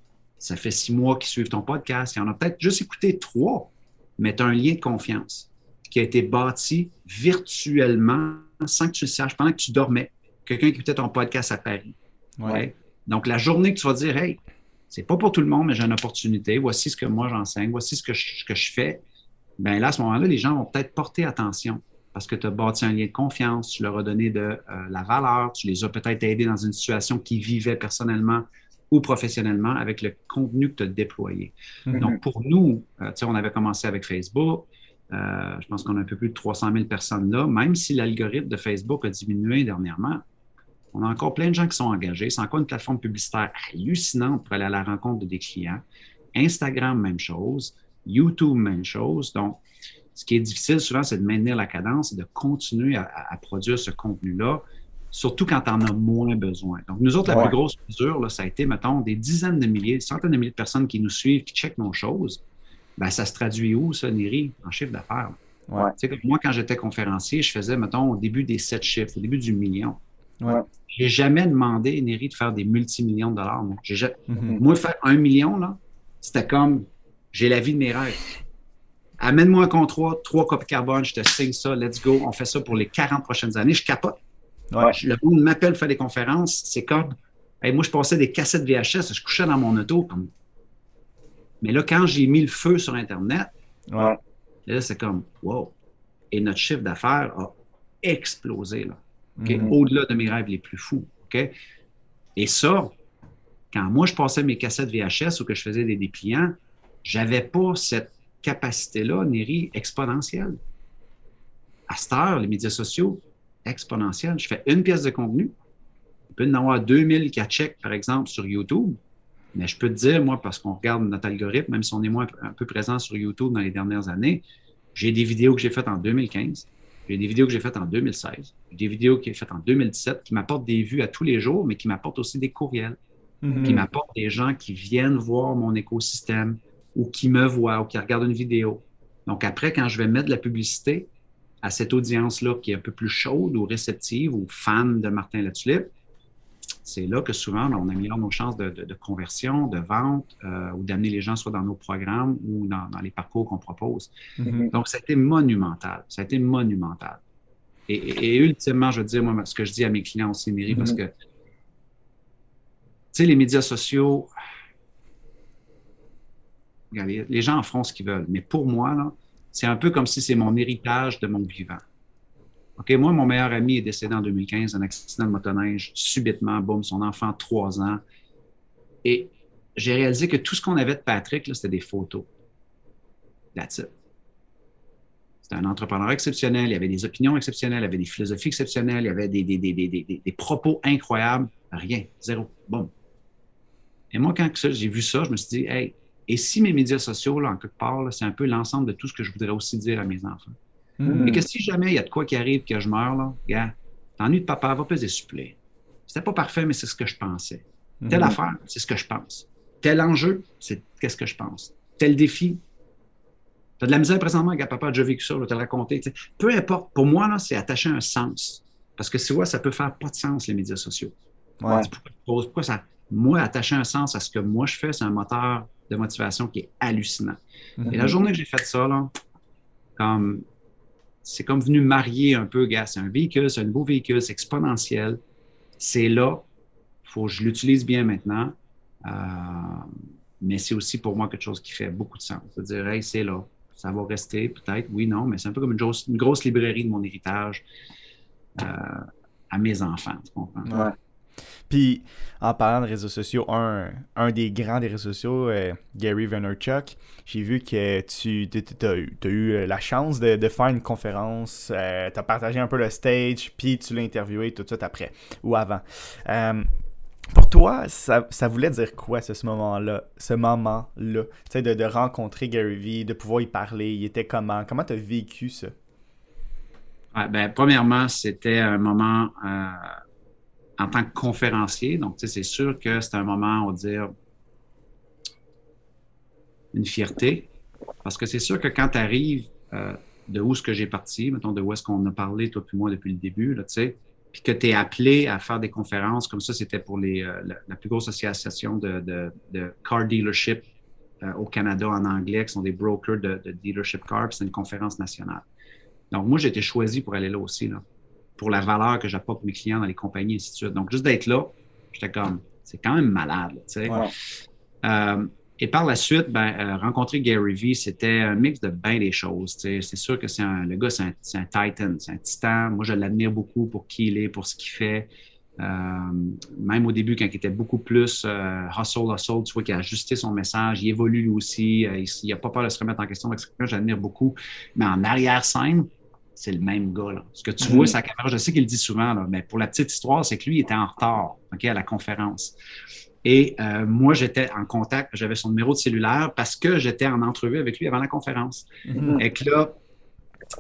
Ça fait six mois qu'ils suivent ton podcast, il y en a peut-être juste écouté trois, mais tu as un lien de confiance qui a été bâti virtuellement sans que tu le saches, pendant que tu dormais. Quelqu'un qui écoutait ton podcast à Paris. Donc, la journée que tu vas dire, hey, c'est pas pour tout le monde, mais j'ai une opportunité, voici ce que moi j'enseigne, voici ce que je, que je fais, bien là, à ce moment-là, les gens vont peut-être porter attention parce que tu as bâti un lien de confiance, tu leur as donné de euh, la valeur, tu les as peut-être aidés dans une situation qu'ils vivaient personnellement ou professionnellement avec le contenu que tu as déployé. Mhm. Donc, pour nous, euh, sais, on avait commencé avec Facebook. Euh, je pense qu'on a un peu plus de 300 000 personnes là. Même si l'algorithme de Facebook a diminué dernièrement, on a encore plein de gens qui sont engagés. C'est encore une plateforme publicitaire hallucinante pour aller à la rencontre de des clients. Instagram, même chose. YouTube, même chose. Donc, ce qui est difficile souvent, c'est de maintenir la cadence et de continuer à produire ce contenu-là surtout quand tu en as moins besoin. Donc, nous autres, la plus grosse mesure, là, ça a été, mettons, des dizaines de milliers, des centaines de milliers de personnes qui nous suivent, qui checkent nos choses. Ben, ça se traduit où, ça, Neri? En chiffre d'affaires? Ouais. moi, quand j'étais conférencier, je faisais, mettons, au début des sept chiffres, au début du million. Ouais. J'ai jamais demandé, Neri, de faire des multimillions de dollars. Moi, mm-hmm. moi faire un million, là, c'était comme j'ai la vie de mes rêves. Amène-moi un contrat, trois copies carbone, je te signe ça, let's go, on fait ça pour les 40 prochaines années. Je capote. Le monde m'appelle faire des conférences. C'est comme, moi, je passais des cassettes VHS, je couchais dans mon auto. Comme... Mais là, quand j'ai mis le feu sur Internet, là, c'est comme, wow. Et notre chiffre d'affaires a explosé, là. Mm-hmm. Au-delà de mes rêves les plus fous. Et ça, quand moi, je passais mes cassettes VHS ou que je faisais des dépliants, j'avais pas cette capacité-là, Néry, exponentielle. À cette heure, les médias sociaux, exponentielle. Je fais une pièce de contenu. Il peut y en avoir 2000 qui check, par exemple, sur YouTube. Mais je peux te dire, moi, parce qu'on regarde notre algorithme, même si on est moins un peu présent sur YouTube dans les dernières années, j'ai des vidéos que j'ai faites en 2015, j'ai des vidéos que j'ai faites en 2016, j'ai des vidéos que j'ai faites en 2017 qui m'apportent des vues à tous les jours, mais qui m'apportent aussi des courriels, mm-hmm. qui m'apportent des gens qui viennent voir mon écosystème ou qui me voient ou qui regardent une vidéo. Donc après, quand je vais mettre de la publicité, à cette audience-là qui est un peu plus chaude ou réceptive ou fan de Martin Latulippe, c'est là que souvent on améliore nos chances de, conversion, de vente euh, ou d'amener les gens soit dans nos programmes ou dans, les parcours qu'on propose. Mm-hmm. Donc, ça a été monumental. Ça a été monumental. Et, ultimement, je veux dire, moi, ce que je dis à mes clients aussi, Mary, parce mm-hmm. que sais, les médias sociaux, regardez, les gens en font ce qu'ils veulent. Mais pour moi, là, c'est un peu comme si c'est mon héritage de mon vivant. OK, moi, mon meilleur ami est décédé en 2015 d'un accident de motoneige, subitement, boum, son enfant, trois ans. Et j'ai réalisé que tout ce qu'on avait de Patrick, c'était des photos. That's it. C'était un entrepreneur exceptionnel, il avait des opinions exceptionnelles, il avait des philosophies exceptionnelles, il avait des, des, des, des propos incroyables. Rien, zéro. Bon. Et moi, quand j'ai vu ça, je me suis dit, hey, et si mes médias sociaux, là, en quelque part, c'est un peu l'ensemble de tout ce que je voudrais aussi dire à mes enfants. Mm. Et que si jamais il y a de quoi qui arrive, que je meurs, là, gars, t'ennuies de papa, va peser supplé. C'était pas parfait, mais c'est ce que je pensais. Telle mm. affaire, c'est ce que je pense. Tel enjeu, c'est qu'est-ce que je pense. Tel défi, tu as de la misère présentement, gars, papa a déjà vécu ça, je vais te le raconter. Peu importe, pour moi, là, c'est attacher un sens. Parce que tu vois, ça peut faire pas de sens, les médias sociaux. Pourquoi, ça. Moi, attacher un sens à ce que moi je fais, c'est un moteur de motivation qui est hallucinant. Mm-hmm. Et la journée que j'ai fait ça, là, comme c'est comme venu marier un peu, gars. C'est un véhicule, c'est un beau véhicule, c'est exponentiel. C'est là. Il faut que je l'utilise bien maintenant. Euh, mais c'est aussi pour moi quelque chose qui fait beaucoup de sens. C'est-à-dire, hey, c'est là. Ça va rester, peut-être, oui, non, mais c'est un peu comme une grosse, une grosse librairie de mon héritage euh, à mes enfants. Tu comprends? Puis, en parlant de réseaux sociaux, un, un des grands des réseaux sociaux, euh, Gary Vaynerchuk, j'ai vu que tu as, eu euh, la chance de, faire une conférence, euh, tu as partagé un peu le stage, puis tu l'as interviewé tout de suite après ou avant. pour toi, ça, voulait dire quoi ce, moment-là, ce moment-là, tu sais, de, de, rencontrer Gary Vee, de pouvoir y parler, il était comment, comment tu as vécu ça? ben, premièrement, c'était un moment en tant que conférencier. Donc, c'est sûr que c'est un moment, on va dire, une fierté. Parce que c'est sûr que quand tu arrives euh, de où est-ce que j'ai parti, mettons de où est-ce qu'on a parlé, toi puis moi, depuis le début, tu sais, puis que tu es appelé à faire des conférences, comme ça, c'était pour les, euh, la, plus grosse association de, de, car dealership euh, au Canada en anglais, qui sont des brokers de, dealership car, c'est une conférence nationale. Donc, moi, j'ai été choisi pour aller là aussi. Là pour la valeur que j'apporte pour mes clients dans les compagnies, et ainsi de suite. Donc, juste d'être là, j'étais comme, c'est quand même malade, tu sais. Euh, et par la suite, ben, euh, rencontrer Gary Vee, c'était un mix de bien des choses. C'est sûr que c'est un, le gars, c'est un, un, titan, c'est un titan. Moi, je l'admire beaucoup pour qui il est, pour ce qu'il fait. Euh, même au début, quand il était beaucoup plus hustle, hustle, tu vois qu'il a ajusté son message, il évolue lui aussi, il n'a pas peur de se remettre en question. J'admire beaucoup. Mais en arrière-scène, c'est le même gars. Là. Ce que tu vois, sa caméra, je sais qu'il le dit souvent, là, mais pour la petite histoire, c'est que lui, il était en retard à la conférence. Et euh, moi, j'étais en contact, j'avais son numéro de cellulaire parce que j'étais en entrevue avec lui avant la conférence. Mhm. Et que là,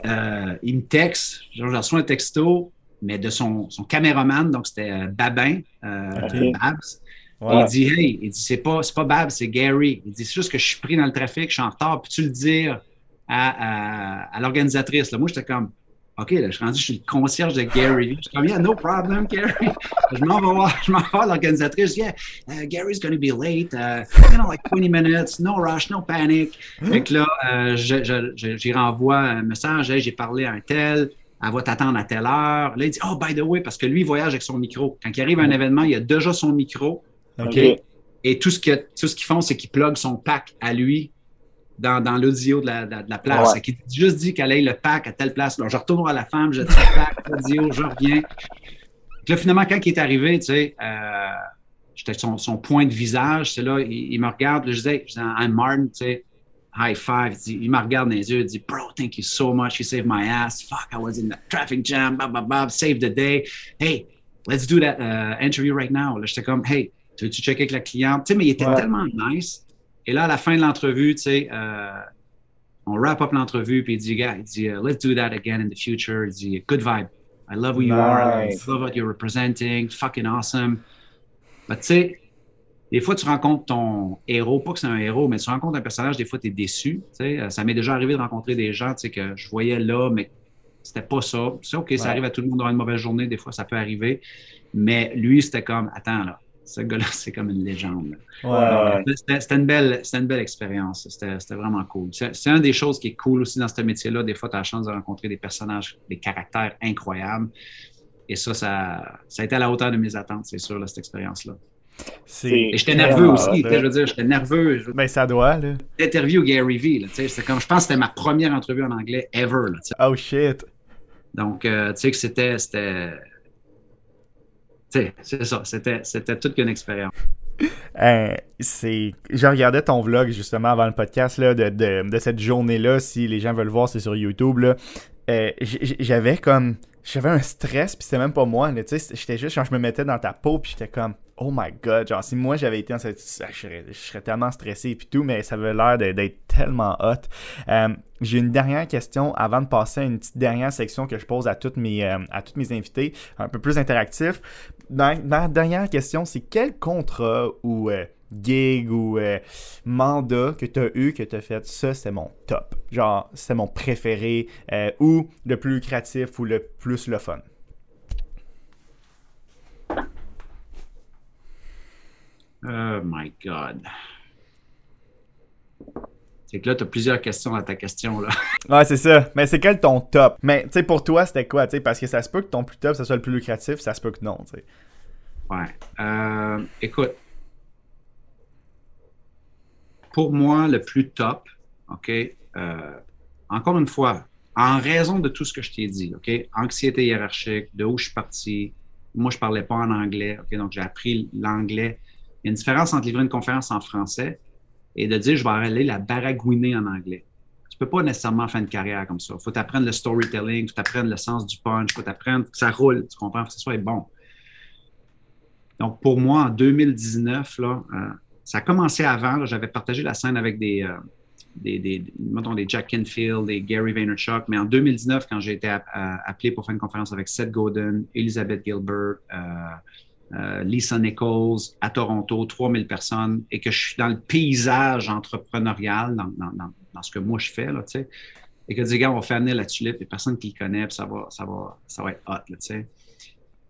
euh, il me texte, je reçois un texto, mais de son, son caméraman, donc c'était euh, Babin, Babs. Et il dit Hey, il dit c'est pas, pas Babs, c'est Gary. Il dit c'est juste que je suis pris dans le trafic, je suis en retard, peux-tu le dire à, l'organisatrice. Moi, j'étais comme, OK, là, je suis rendu, je suis le concierge de Gary. Je suis comme, yeah, no problem, Gary. je m'en vais voir, je m'en vais voir l'organisatrice. Yeah, uh, Gary's going to be late. Uh, you know, like 20 minutes, no rush, no panic. Fait que là, euh, j'y renvoie un message. j'ai parlé à un tel. Elle va t'attendre à telle heure. Là, il dit, oh, by the way, parce que lui, il voyage avec son micro. Quand il arrive à un événement, il a déjà son micro. OK. Et tout ce qu'ils font, c'est qu'ils pluguent son pack à lui dans, dans l'audio de la, de, la place. Ouais. Qui juste dit qu'elle ait le pack à telle place. Alors, je retourne à la femme, je dis le pack, l'audio, je reviens. là, finalement, quand il est arrivé, tu sais, euh, j'étais son, son, point de visage, c'est là, il, me regarde, là, je disais, je disais I'm Martin, tu sais, high five. Il, dit, il, me regarde dans les yeux, il dit, Bro, thank you so much. You saved my ass. Fuck, I was in the traffic jam, blah, blah, blah, saved the day. Hey, let's do that uh, interview right now. Là, j'étais comme, hey, tu veux-tu checker avec la cliente? Tu sais, mais il était tellement nice. Et là, à la fin de l'entrevue, tu sais, euh, on wrap up l'entrevue, puis il dit, il dit, uh, let's do that again in the future. Il dit, good vibe. I love who you are. I love what you're representing. Fucking awesome. Mais tu sais, des fois, tu rencontres ton héros, pas que c'est un héros, mais tu rencontres un personnage, des fois, tu es déçu. Euh, ça m'est déjà arrivé de rencontrer des gens tu sais, que je voyais là, mais c'était pas ça. C'est OK, ça arrive à tout le monde d'avoir une mauvaise journée, des fois, ça peut arriver. Mais lui, c'était comme, attends, là, ce gars-là, c'est comme une légende. C'était une, belle, une belle expérience. C'était vraiment cool. C'est une des choses qui est cool aussi dans ce métier-là. Des fois, tu as la chance de rencontrer des personnages, des caractères incroyables. Et ça, ça, ça a été à la hauteur de mes attentes, c'est sûr, cette expérience-là. Et j'étais nerveux aussi, je veux dire, j'étais nerveux. Ben, ça doit, là. L'interview Gary Vee, sais, comme, je pense que c'était ma première entrevue en anglais ever, là, Oh shit. Donc, euh, tu sais que c'était, c'est ça, c'était, toute une expérience. C'est je regardais ton vlog justement avant le podcast là, de, de, cette journée-là. Si les gens veulent voir, c'est sur YouTube. Euh, j'avais comme j'avais un stress puis c'était même pas moi j'étais juste quand je me mettais dans ta peau puis j'étais comme oh my god genre si moi j'avais été dans cette je serais, tellement stressé puis tout mais ça avait l'air d'être tellement hot euh, j'ai une dernière question avant de passer à une petite dernière section que je pose à toutes mes euh, à toutes mes invités un peu plus interactif ma dernière question c'est quel contrat ou gig ou euh, mandat que tu as eu, que tu as fait, ça c'est mon top. Genre, c'est mon préféré euh, ou le plus lucratif ou le plus le fun? Oh my God. C'est que là, tu as plusieurs questions à ta question. là. ouais, c'est ça. Mais c'est quel ton top? Mais tu sais, pour toi, c'était quoi? parce que ça se peut que ton plus top, ça soit le plus lucratif, ça se peut que non. sais. Ouais. Euh, écoute, pour moi, le plus top, OK, euh, encore une fois, en raison de tout ce que je t'ai dit, OK, anxiété hiérarchique, de où je suis parti, moi, je ne parlais pas en anglais, OK, donc j'ai appris l'anglais. Il y a une différence entre livrer une conférence en français et de dire je vais aller la baragouiner en anglais. Tu peux pas nécessairement faire une carrière comme ça. Faut t'apprendre le storytelling, faut t'apprendre le sens du punch, faut t'apprendre que ça roule, tu comprends, que ce soit bon. Donc, pour moi, en 2019, là, euh, ça a commencé avant. J'avais partagé la scène avec des, euh, des, Jack Kinfield, des Gary Vaynerchuk. Mais en 2019, quand j'ai été appelé pour faire une conférence avec Seth Godin, Elizabeth Gilbert, euh, euh, Lisa Nichols à Toronto, 3000 personnes, et que je suis dans le paysage entrepreneurial, dans, dans, dans, ce que moi je fais, là, tu sais, et que dis, gars, on va faire venir la tulipe, a personne qui le connaît, puis ça va, ça va, ça va être hot, là, tu sais.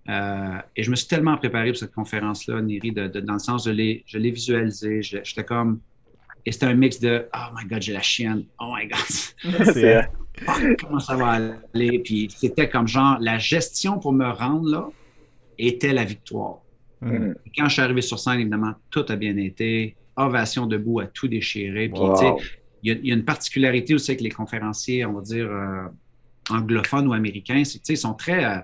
Euh, et je me suis tellement préparé pour cette conférence-là, Niri, de, dans le sens de les, je l'ai visualisé. J'étais comme. Et c'était un mix de Oh my God, j'ai la chienne. Oh my God. C'est, oh, comment ça va aller? Puis c'était comme genre, la gestion pour me rendre là était la victoire. Mm. Quand je suis arrivé sur scène, évidemment, tout a bien été. Ovation debout à tout déchirer. Puis, il y, a une particularité aussi avec les conférenciers, on va dire, euh, anglophones ou américains, c'est qu'ils sont très. Euh,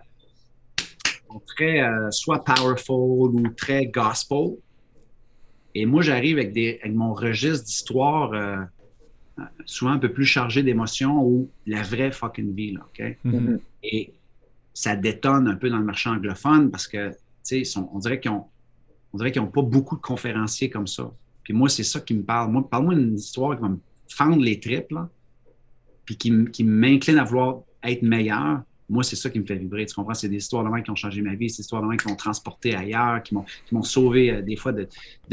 très euh, soit powerful ou très gospel. Et moi, j'arrive avec, des, avec mon registre d'histoire euh, souvent un peu plus chargé d'émotions ou la vraie fucking vie. Là, OK? Mm-hmm. Et ça détonne un peu dans le marché anglophone parce que, tu sais, on dirait qu'ils ont, on dirait qu'ils n'ont pas beaucoup de conférenciers comme ça. Puis moi, c'est ça qui me parle. Moi, parle-moi d'une histoire qui va me fendre les tripes, là, puis qui, qui m'incline à vouloir être meilleur moi, c'est ça qui me fait vibrer. Tu comprends? C'est des histoires de main qui ont changé ma vie, c'est des histoires de main qui m'ont transporté ailleurs, qui m'ont sauvé euh, des fois de,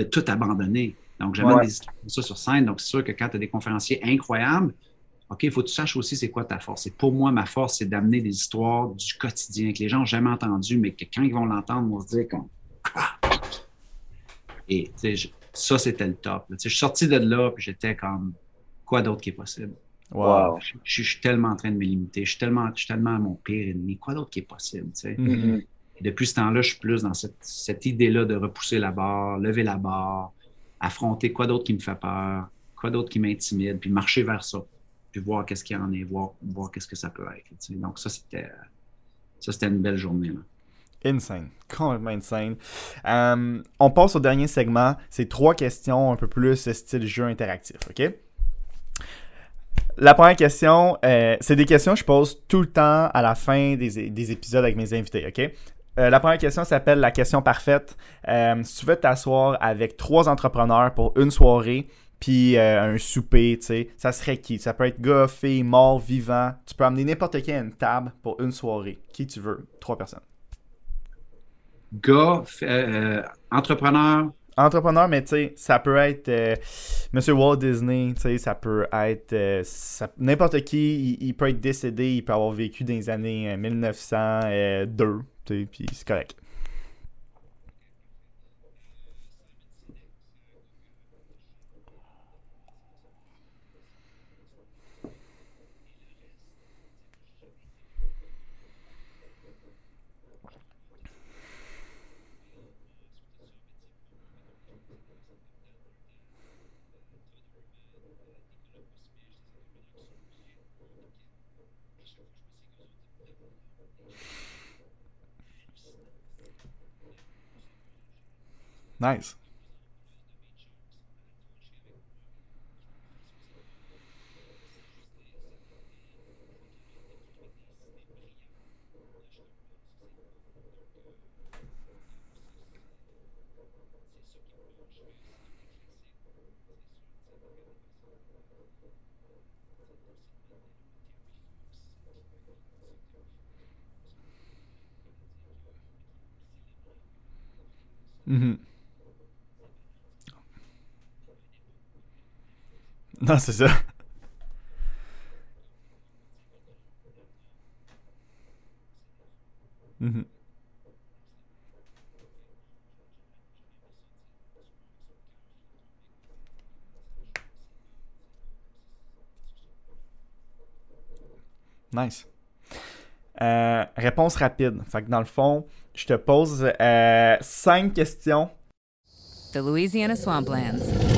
tout abandonner. Donc, j'avais des histoires comme ça sur scène. Donc, c'est sûr que quand tu as des conférenciers incroyables, OK, il faut que tu saches aussi c'est quoi ta force. Et pour moi, ma force, c'est d'amener des histoires du quotidien que les gens n'ont jamais entendues, mais que quand ils vont l'entendre, ils vont se dire comme. Ah! Et ça, c'était le top. Je suis sorti de là, puis j'étais comme quoi d'autre qui est possible? Wow. Je, suis tellement en train de me limiter. Je suis tellement, je suis tellement mon pire ennemi. Quoi d'autre qui est possible? Tu sais? Mm-hmm. Depuis ce temps-là, je suis plus dans cette, cette idée-là de repousser la barre, lever la barre, affronter quoi d'autre qui me fait peur, quoi d'autre qui m'intimide, puis marcher vers ça, puis voir qu'est-ce qu'il y en est, voir, voir qu'est-ce que ça peut être. Donc, ça, c'était, ça, c'était une belle journée. Là. Insane, complètement insane. Um, on passe au dernier segment. C'est trois questions un peu plus style jeu interactif, OK? La première question, euh, c'est des questions que je pose tout le temps à la fin des, épisodes avec mes invités, OK? Euh, la première question s'appelle la question parfaite. Euh, si tu veux t'asseoir avec trois entrepreneurs pour une soirée, puis un souper, tu sais, ça serait qui? Ça peut être gars, fille, mort, vivant. Tu peux amener n'importe qui à une table pour une soirée. Qui tu veux? Trois personnes. Gars, entrepreneur, entrepreneur, mais tu sais, ça peut être euh, Monsieur Walt Disney, tu sais, ça peut être euh, n'importe qui, il, peut être décédé, il peut avoir vécu dans les années 1902, euh, tu sais, puis c'est correct. Nice. Mhm. Non, c'est ça. Mhm. Nice. Euh, réponse rapide. Fait que dans le fond, je te pose euh, cinq questions. The Louisiana Swamplands.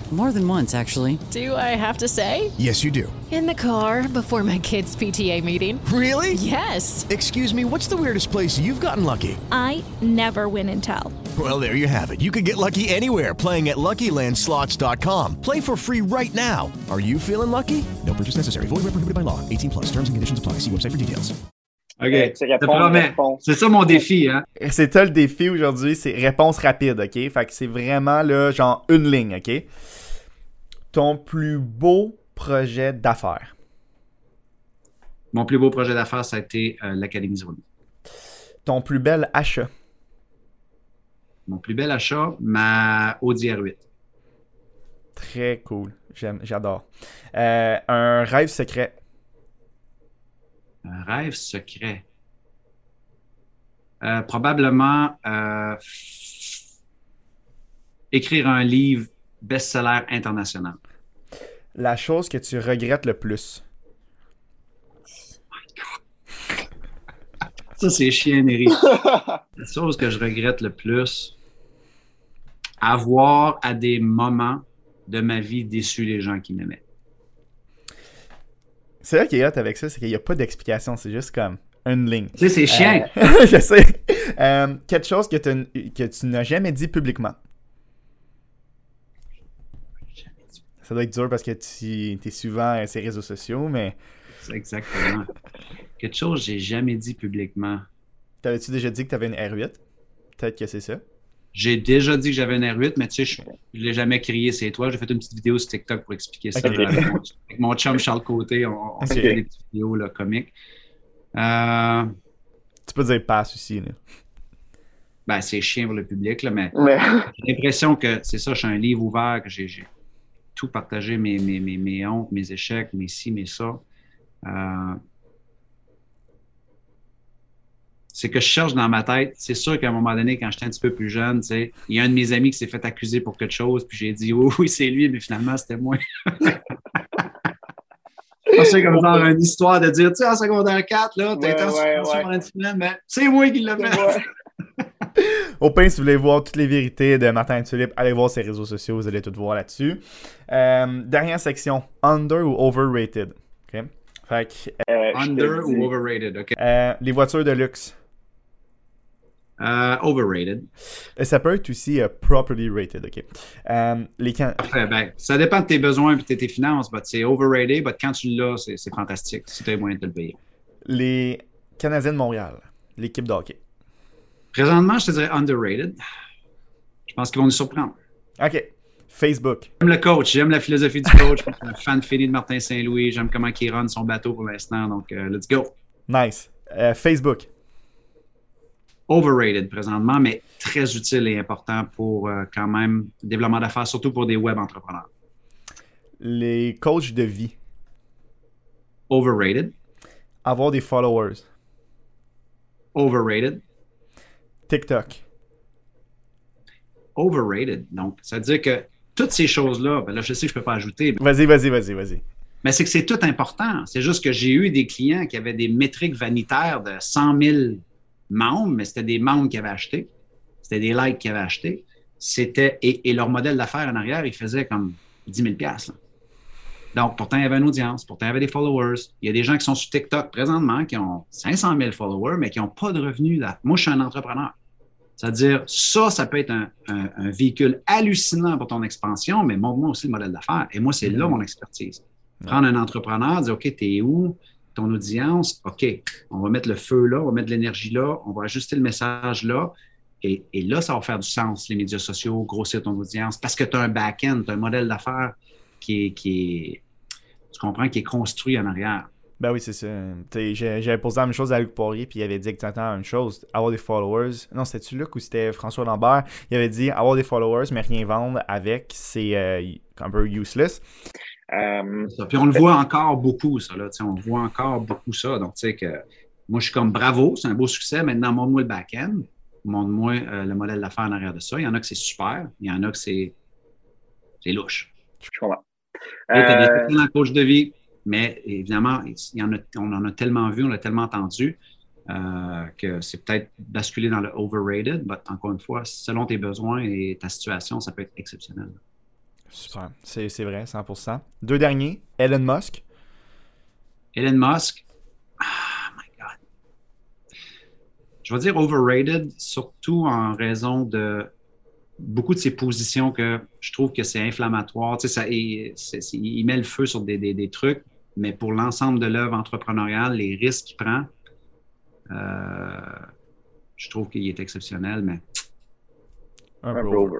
More than once, actually. Do I have to say? Yes, you do. In the car before my kids' PTA meeting. Really? Yes. Excuse me, what's the weirdest place you've gotten lucky? I never win and tell. Well, there you have it. You can get lucky anywhere playing at LuckyLandSlots.com. Play for free right now. Are you feeling lucky? No purchase necessary. Void where prohibited by law. 18 plus. Terms and conditions apply. See website for details. OK. Je te promets. C'est ça mon défi, hein? Eh, c'est ça le défi aujourd'hui, c'est réponse rapide, ok? Fait que c'est vraiment là, genre une ligne, ok? Ton plus beau projet d'affaires? Mon plus beau projet d'affaires, ça a été euh, l'Académie Zone. Ton plus bel achat? Mon plus bel achat, ma Audi R8. Très cool. J'aime, j'adore. Euh, un rêve secret? Un rêve secret. Euh, probablement écrire un livre best-seller international. La chose que tu regrettes le plus. Ça, c'est chiennerie. La chose que je regrette le plus, avoir à des moments de ma vie déçu les gens qui m'aimaient. C'est là qui est hot avec ça, c'est qu'il n'y a pas d'explication, c'est juste comme une ligne. Tu sais, c'est chiant. Euh, je sais. Euh, quelque chose que, que tu n'as jamais dit publiquement. Ça doit être dur parce que tu es souvent à ces réseaux sociaux, mais C'est exactement. Quelque chose que j'ai jamais dit publiquement. t'avais-tu déjà dit que tu avais une R8 Peut-être que c'est ça. J'ai déjà dit que j'avais une R8, mais tu sais, je ne l'ai jamais crié, c'est toi. J'ai fait une petite vidéo sur TikTok pour expliquer ça. Avec, mon, avec mon chum Charles Côté, on, on Ok. s'est fait des petites vidéos là, comiques. Euh, Tu peux dire passe aussi. Là. ben, c'est chiant pour le public, là, mais Mais j'ai l'impression que c'est ça, je suis un livre ouvert, que j'ai tout partagé, mes, mes, mes, mes hontes, mes échecs, mes ci, mes ça. Euh, c'est que je cherche dans ma tête. C'est sûr qu'à un moment donné, quand j'étais un petit peu plus jeune, tu sais, il y a un de mes amis qui s'est fait accuser pour quelque chose, puis j'ai dit oui, oui, c'est lui, mais finalement, c'était moi. C'est comme genre une histoire de dire, tu sais, en secondaire 4, là, t'as Ouais, été ouais, ouais. mais c'est moi qui l'ai fait. Au pain, si vous voulez voir toutes les vérités de Martin Tulip, allez voir ses réseaux sociaux, vous allez tout voir là-dessus. Euh, dernière section, under ou overrated. OK? Fait que, Euh, te Under ou overrated, OK. euh, les voitures de luxe. Euh, overrated. Euh, Ça peut être aussi euh, properly rated, OK? Euh, les can- Parfait. Ben, ça dépend de tes besoins et de tes finances. but C'est overrated, mais quand tu l'as, c'est fantastique. Si tu as les moyens de te le payer. les Canadiens de Montréal, l'équipe de hockey. Présentement, je te dirais underrated. Je pense qu'ils vont nous surprendre. OK. Facebook. J'aime le coach, j'aime la philosophie du coach. Je suis un fan fini de Martin Saint-Louis. J'aime comment il run son bateau pour l'instant. Donc, euh, let's go. Nice. Euh, Facebook. overrated présentement, mais très utile et important pour euh, quand même le développement d'affaires, surtout pour des web entrepreneurs. Les coachs de vie. Overrated. Avoir des followers. Overrated. TikTok? Overrated. Donc, ça veut dire que toutes ces choses-là, ben là, je sais que je ne peux pas ajouter. Vas-y, vas-y, vas-y, vas-y. Mais c'est que c'est tout important. C'est juste que j'ai eu des clients qui avaient des métriques vanitaires de 100 000 membres, mais c'était des membres qui avaient acheté. C'était des likes qui avaient acheté. C'était, et, leur modèle d'affaires en arrière, il faisait comme 10 000 Donc, pourtant, il y avait une audience, pourtant, il y avait des followers. Il y a des gens qui sont sur TikTok présentement qui ont 500 000 followers, mais qui n'ont pas de revenus. Là. Moi, je suis un entrepreneur. C'est-à-dire, ça, ça peut être un, véhicule hallucinant pour ton expansion, mais montre-moi aussi le modèle d'affaires. Et moi, c'est là mm-hmm. mon expertise. Prendre un entrepreneur, dire, OK, t'es où? Ton audience, OK, on va mettre le feu là, on va mettre l'énergie là, on va ajuster le message là. Et, là, ça va faire du sens, les médias sociaux, grossir ton audience, parce que tu as un back-end, tu as un modèle d'affaires qui est, qui est, tu comprends, qui est construit en arrière. Ben oui, c'est ça. J'avais posé la même chose à Luc Poirier, puis il avait dit exactement la même chose. Avoir des followers. Non, c'était-tu Luc ou c'était François Lambert? Il avait dit avoir des followers, mais rien vendre avec, c'est euh, un peu useless. Euh, puis on le voit encore beaucoup, ça. Là, on voit encore beaucoup ça. Donc, tu sais que moi, je suis comme bravo, c'est un beau succès. Maintenant, montre-moi le back-end, montre-moi euh, le modèle d'affaires en arrière de ça. Il y en a que c'est super, il y en a que c'est louche. Je comprends. Tu as des coachs de vie, mais évidemment, il y en a, on en a tellement vu, on l'a tellement entendu. Euh, que c'est peut-être basculer dans le overrated, mais encore une fois, selon tes besoins et ta situation, ça peut être exceptionnel. Super. C'est vrai, 100%. Deux derniers. Elon Musk. Elon Musk. Oh my God. Je vais dire overrated, surtout en raison de beaucoup de ses positions que je trouve que c'est inflammatoire. Tu sais, ça, il, met le feu sur des, des, trucs, mais pour l'ensemble de l'œuvre entrepreneuriale, les risques qu'il prend, euh, je trouve qu'il est exceptionnel, mais. Un peu over.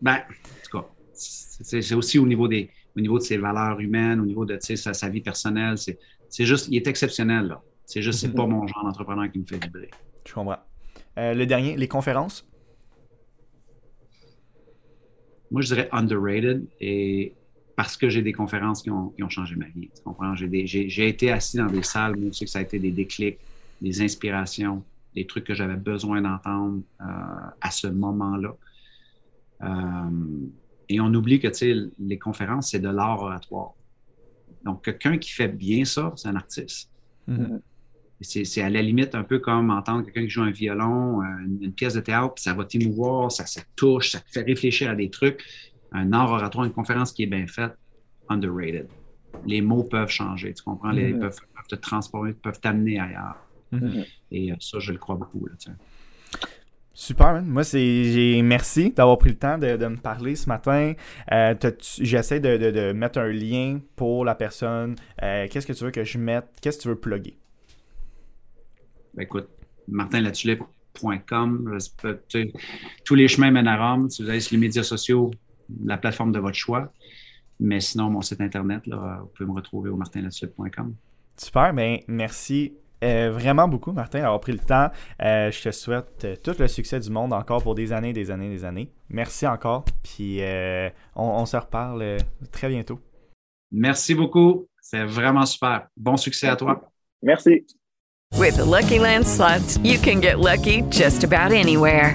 Ben, en tout cas, c'est aussi au niveau, des, au niveau de ses valeurs humaines, au niveau de sa, sa vie personnelle. C'est juste, il est exceptionnel. là. C'est juste, c'est pas mon genre d'entrepreneur qui me fait vibrer. Je comprends. Euh, le dernier, les conférences? Moi, je dirais underrated et parce que j'ai des conférences qui ont, qui ont, changé ma vie. Tu comprends? J'ai été assis dans des salles où je sais que ça a été des déclics, des inspirations, des trucs que j'avais besoin d'entendre euh, à ce moment-là. Euh, et on oublie que les conférences, c'est de l'art oratoire. Donc, quelqu'un qui fait bien ça, c'est un artiste. Mm-hmm. C'est à la limite un peu comme entendre quelqu'un qui joue un violon, une, pièce de théâtre, puis ça va t'émouvoir, ça, ça touche, ça te fait réfléchir à des trucs. Un art oratoire, une conférence qui est bien faite, underrated. Les mots peuvent changer, tu comprends? Les, mm-hmm. peuvent, te transformer, peuvent t'amener ailleurs. Mm-hmm. Et euh, ça, je le crois beaucoup. Là, Super, moi c'est merci d'avoir pris le temps de, me parler ce matin. Euh, J'essaie de, mettre un lien pour la personne. Euh, qu'est-ce que tu veux que je mette? Qu'est-ce que tu veux plugger? Ben écoute, martinlatulip.com, tous les chemins mènent à Rome. Si vous allez sur les médias sociaux, la plateforme de votre choix. Mais sinon, mon site internet, là, vous pouvez me retrouver au martinlatulip.com. Super, ben merci euh, vraiment beaucoup, Martin, d'avoir pris le temps. Euh, je te souhaite euh, tout le succès du monde encore pour des années, des années, des années. Merci encore. Puis on, on, se reparle très bientôt. Merci beaucoup. C'est vraiment super. Bon succès à toi. Merci. With the Lucky Land slots, you can get lucky just about anywhere.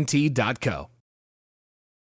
TNT.co.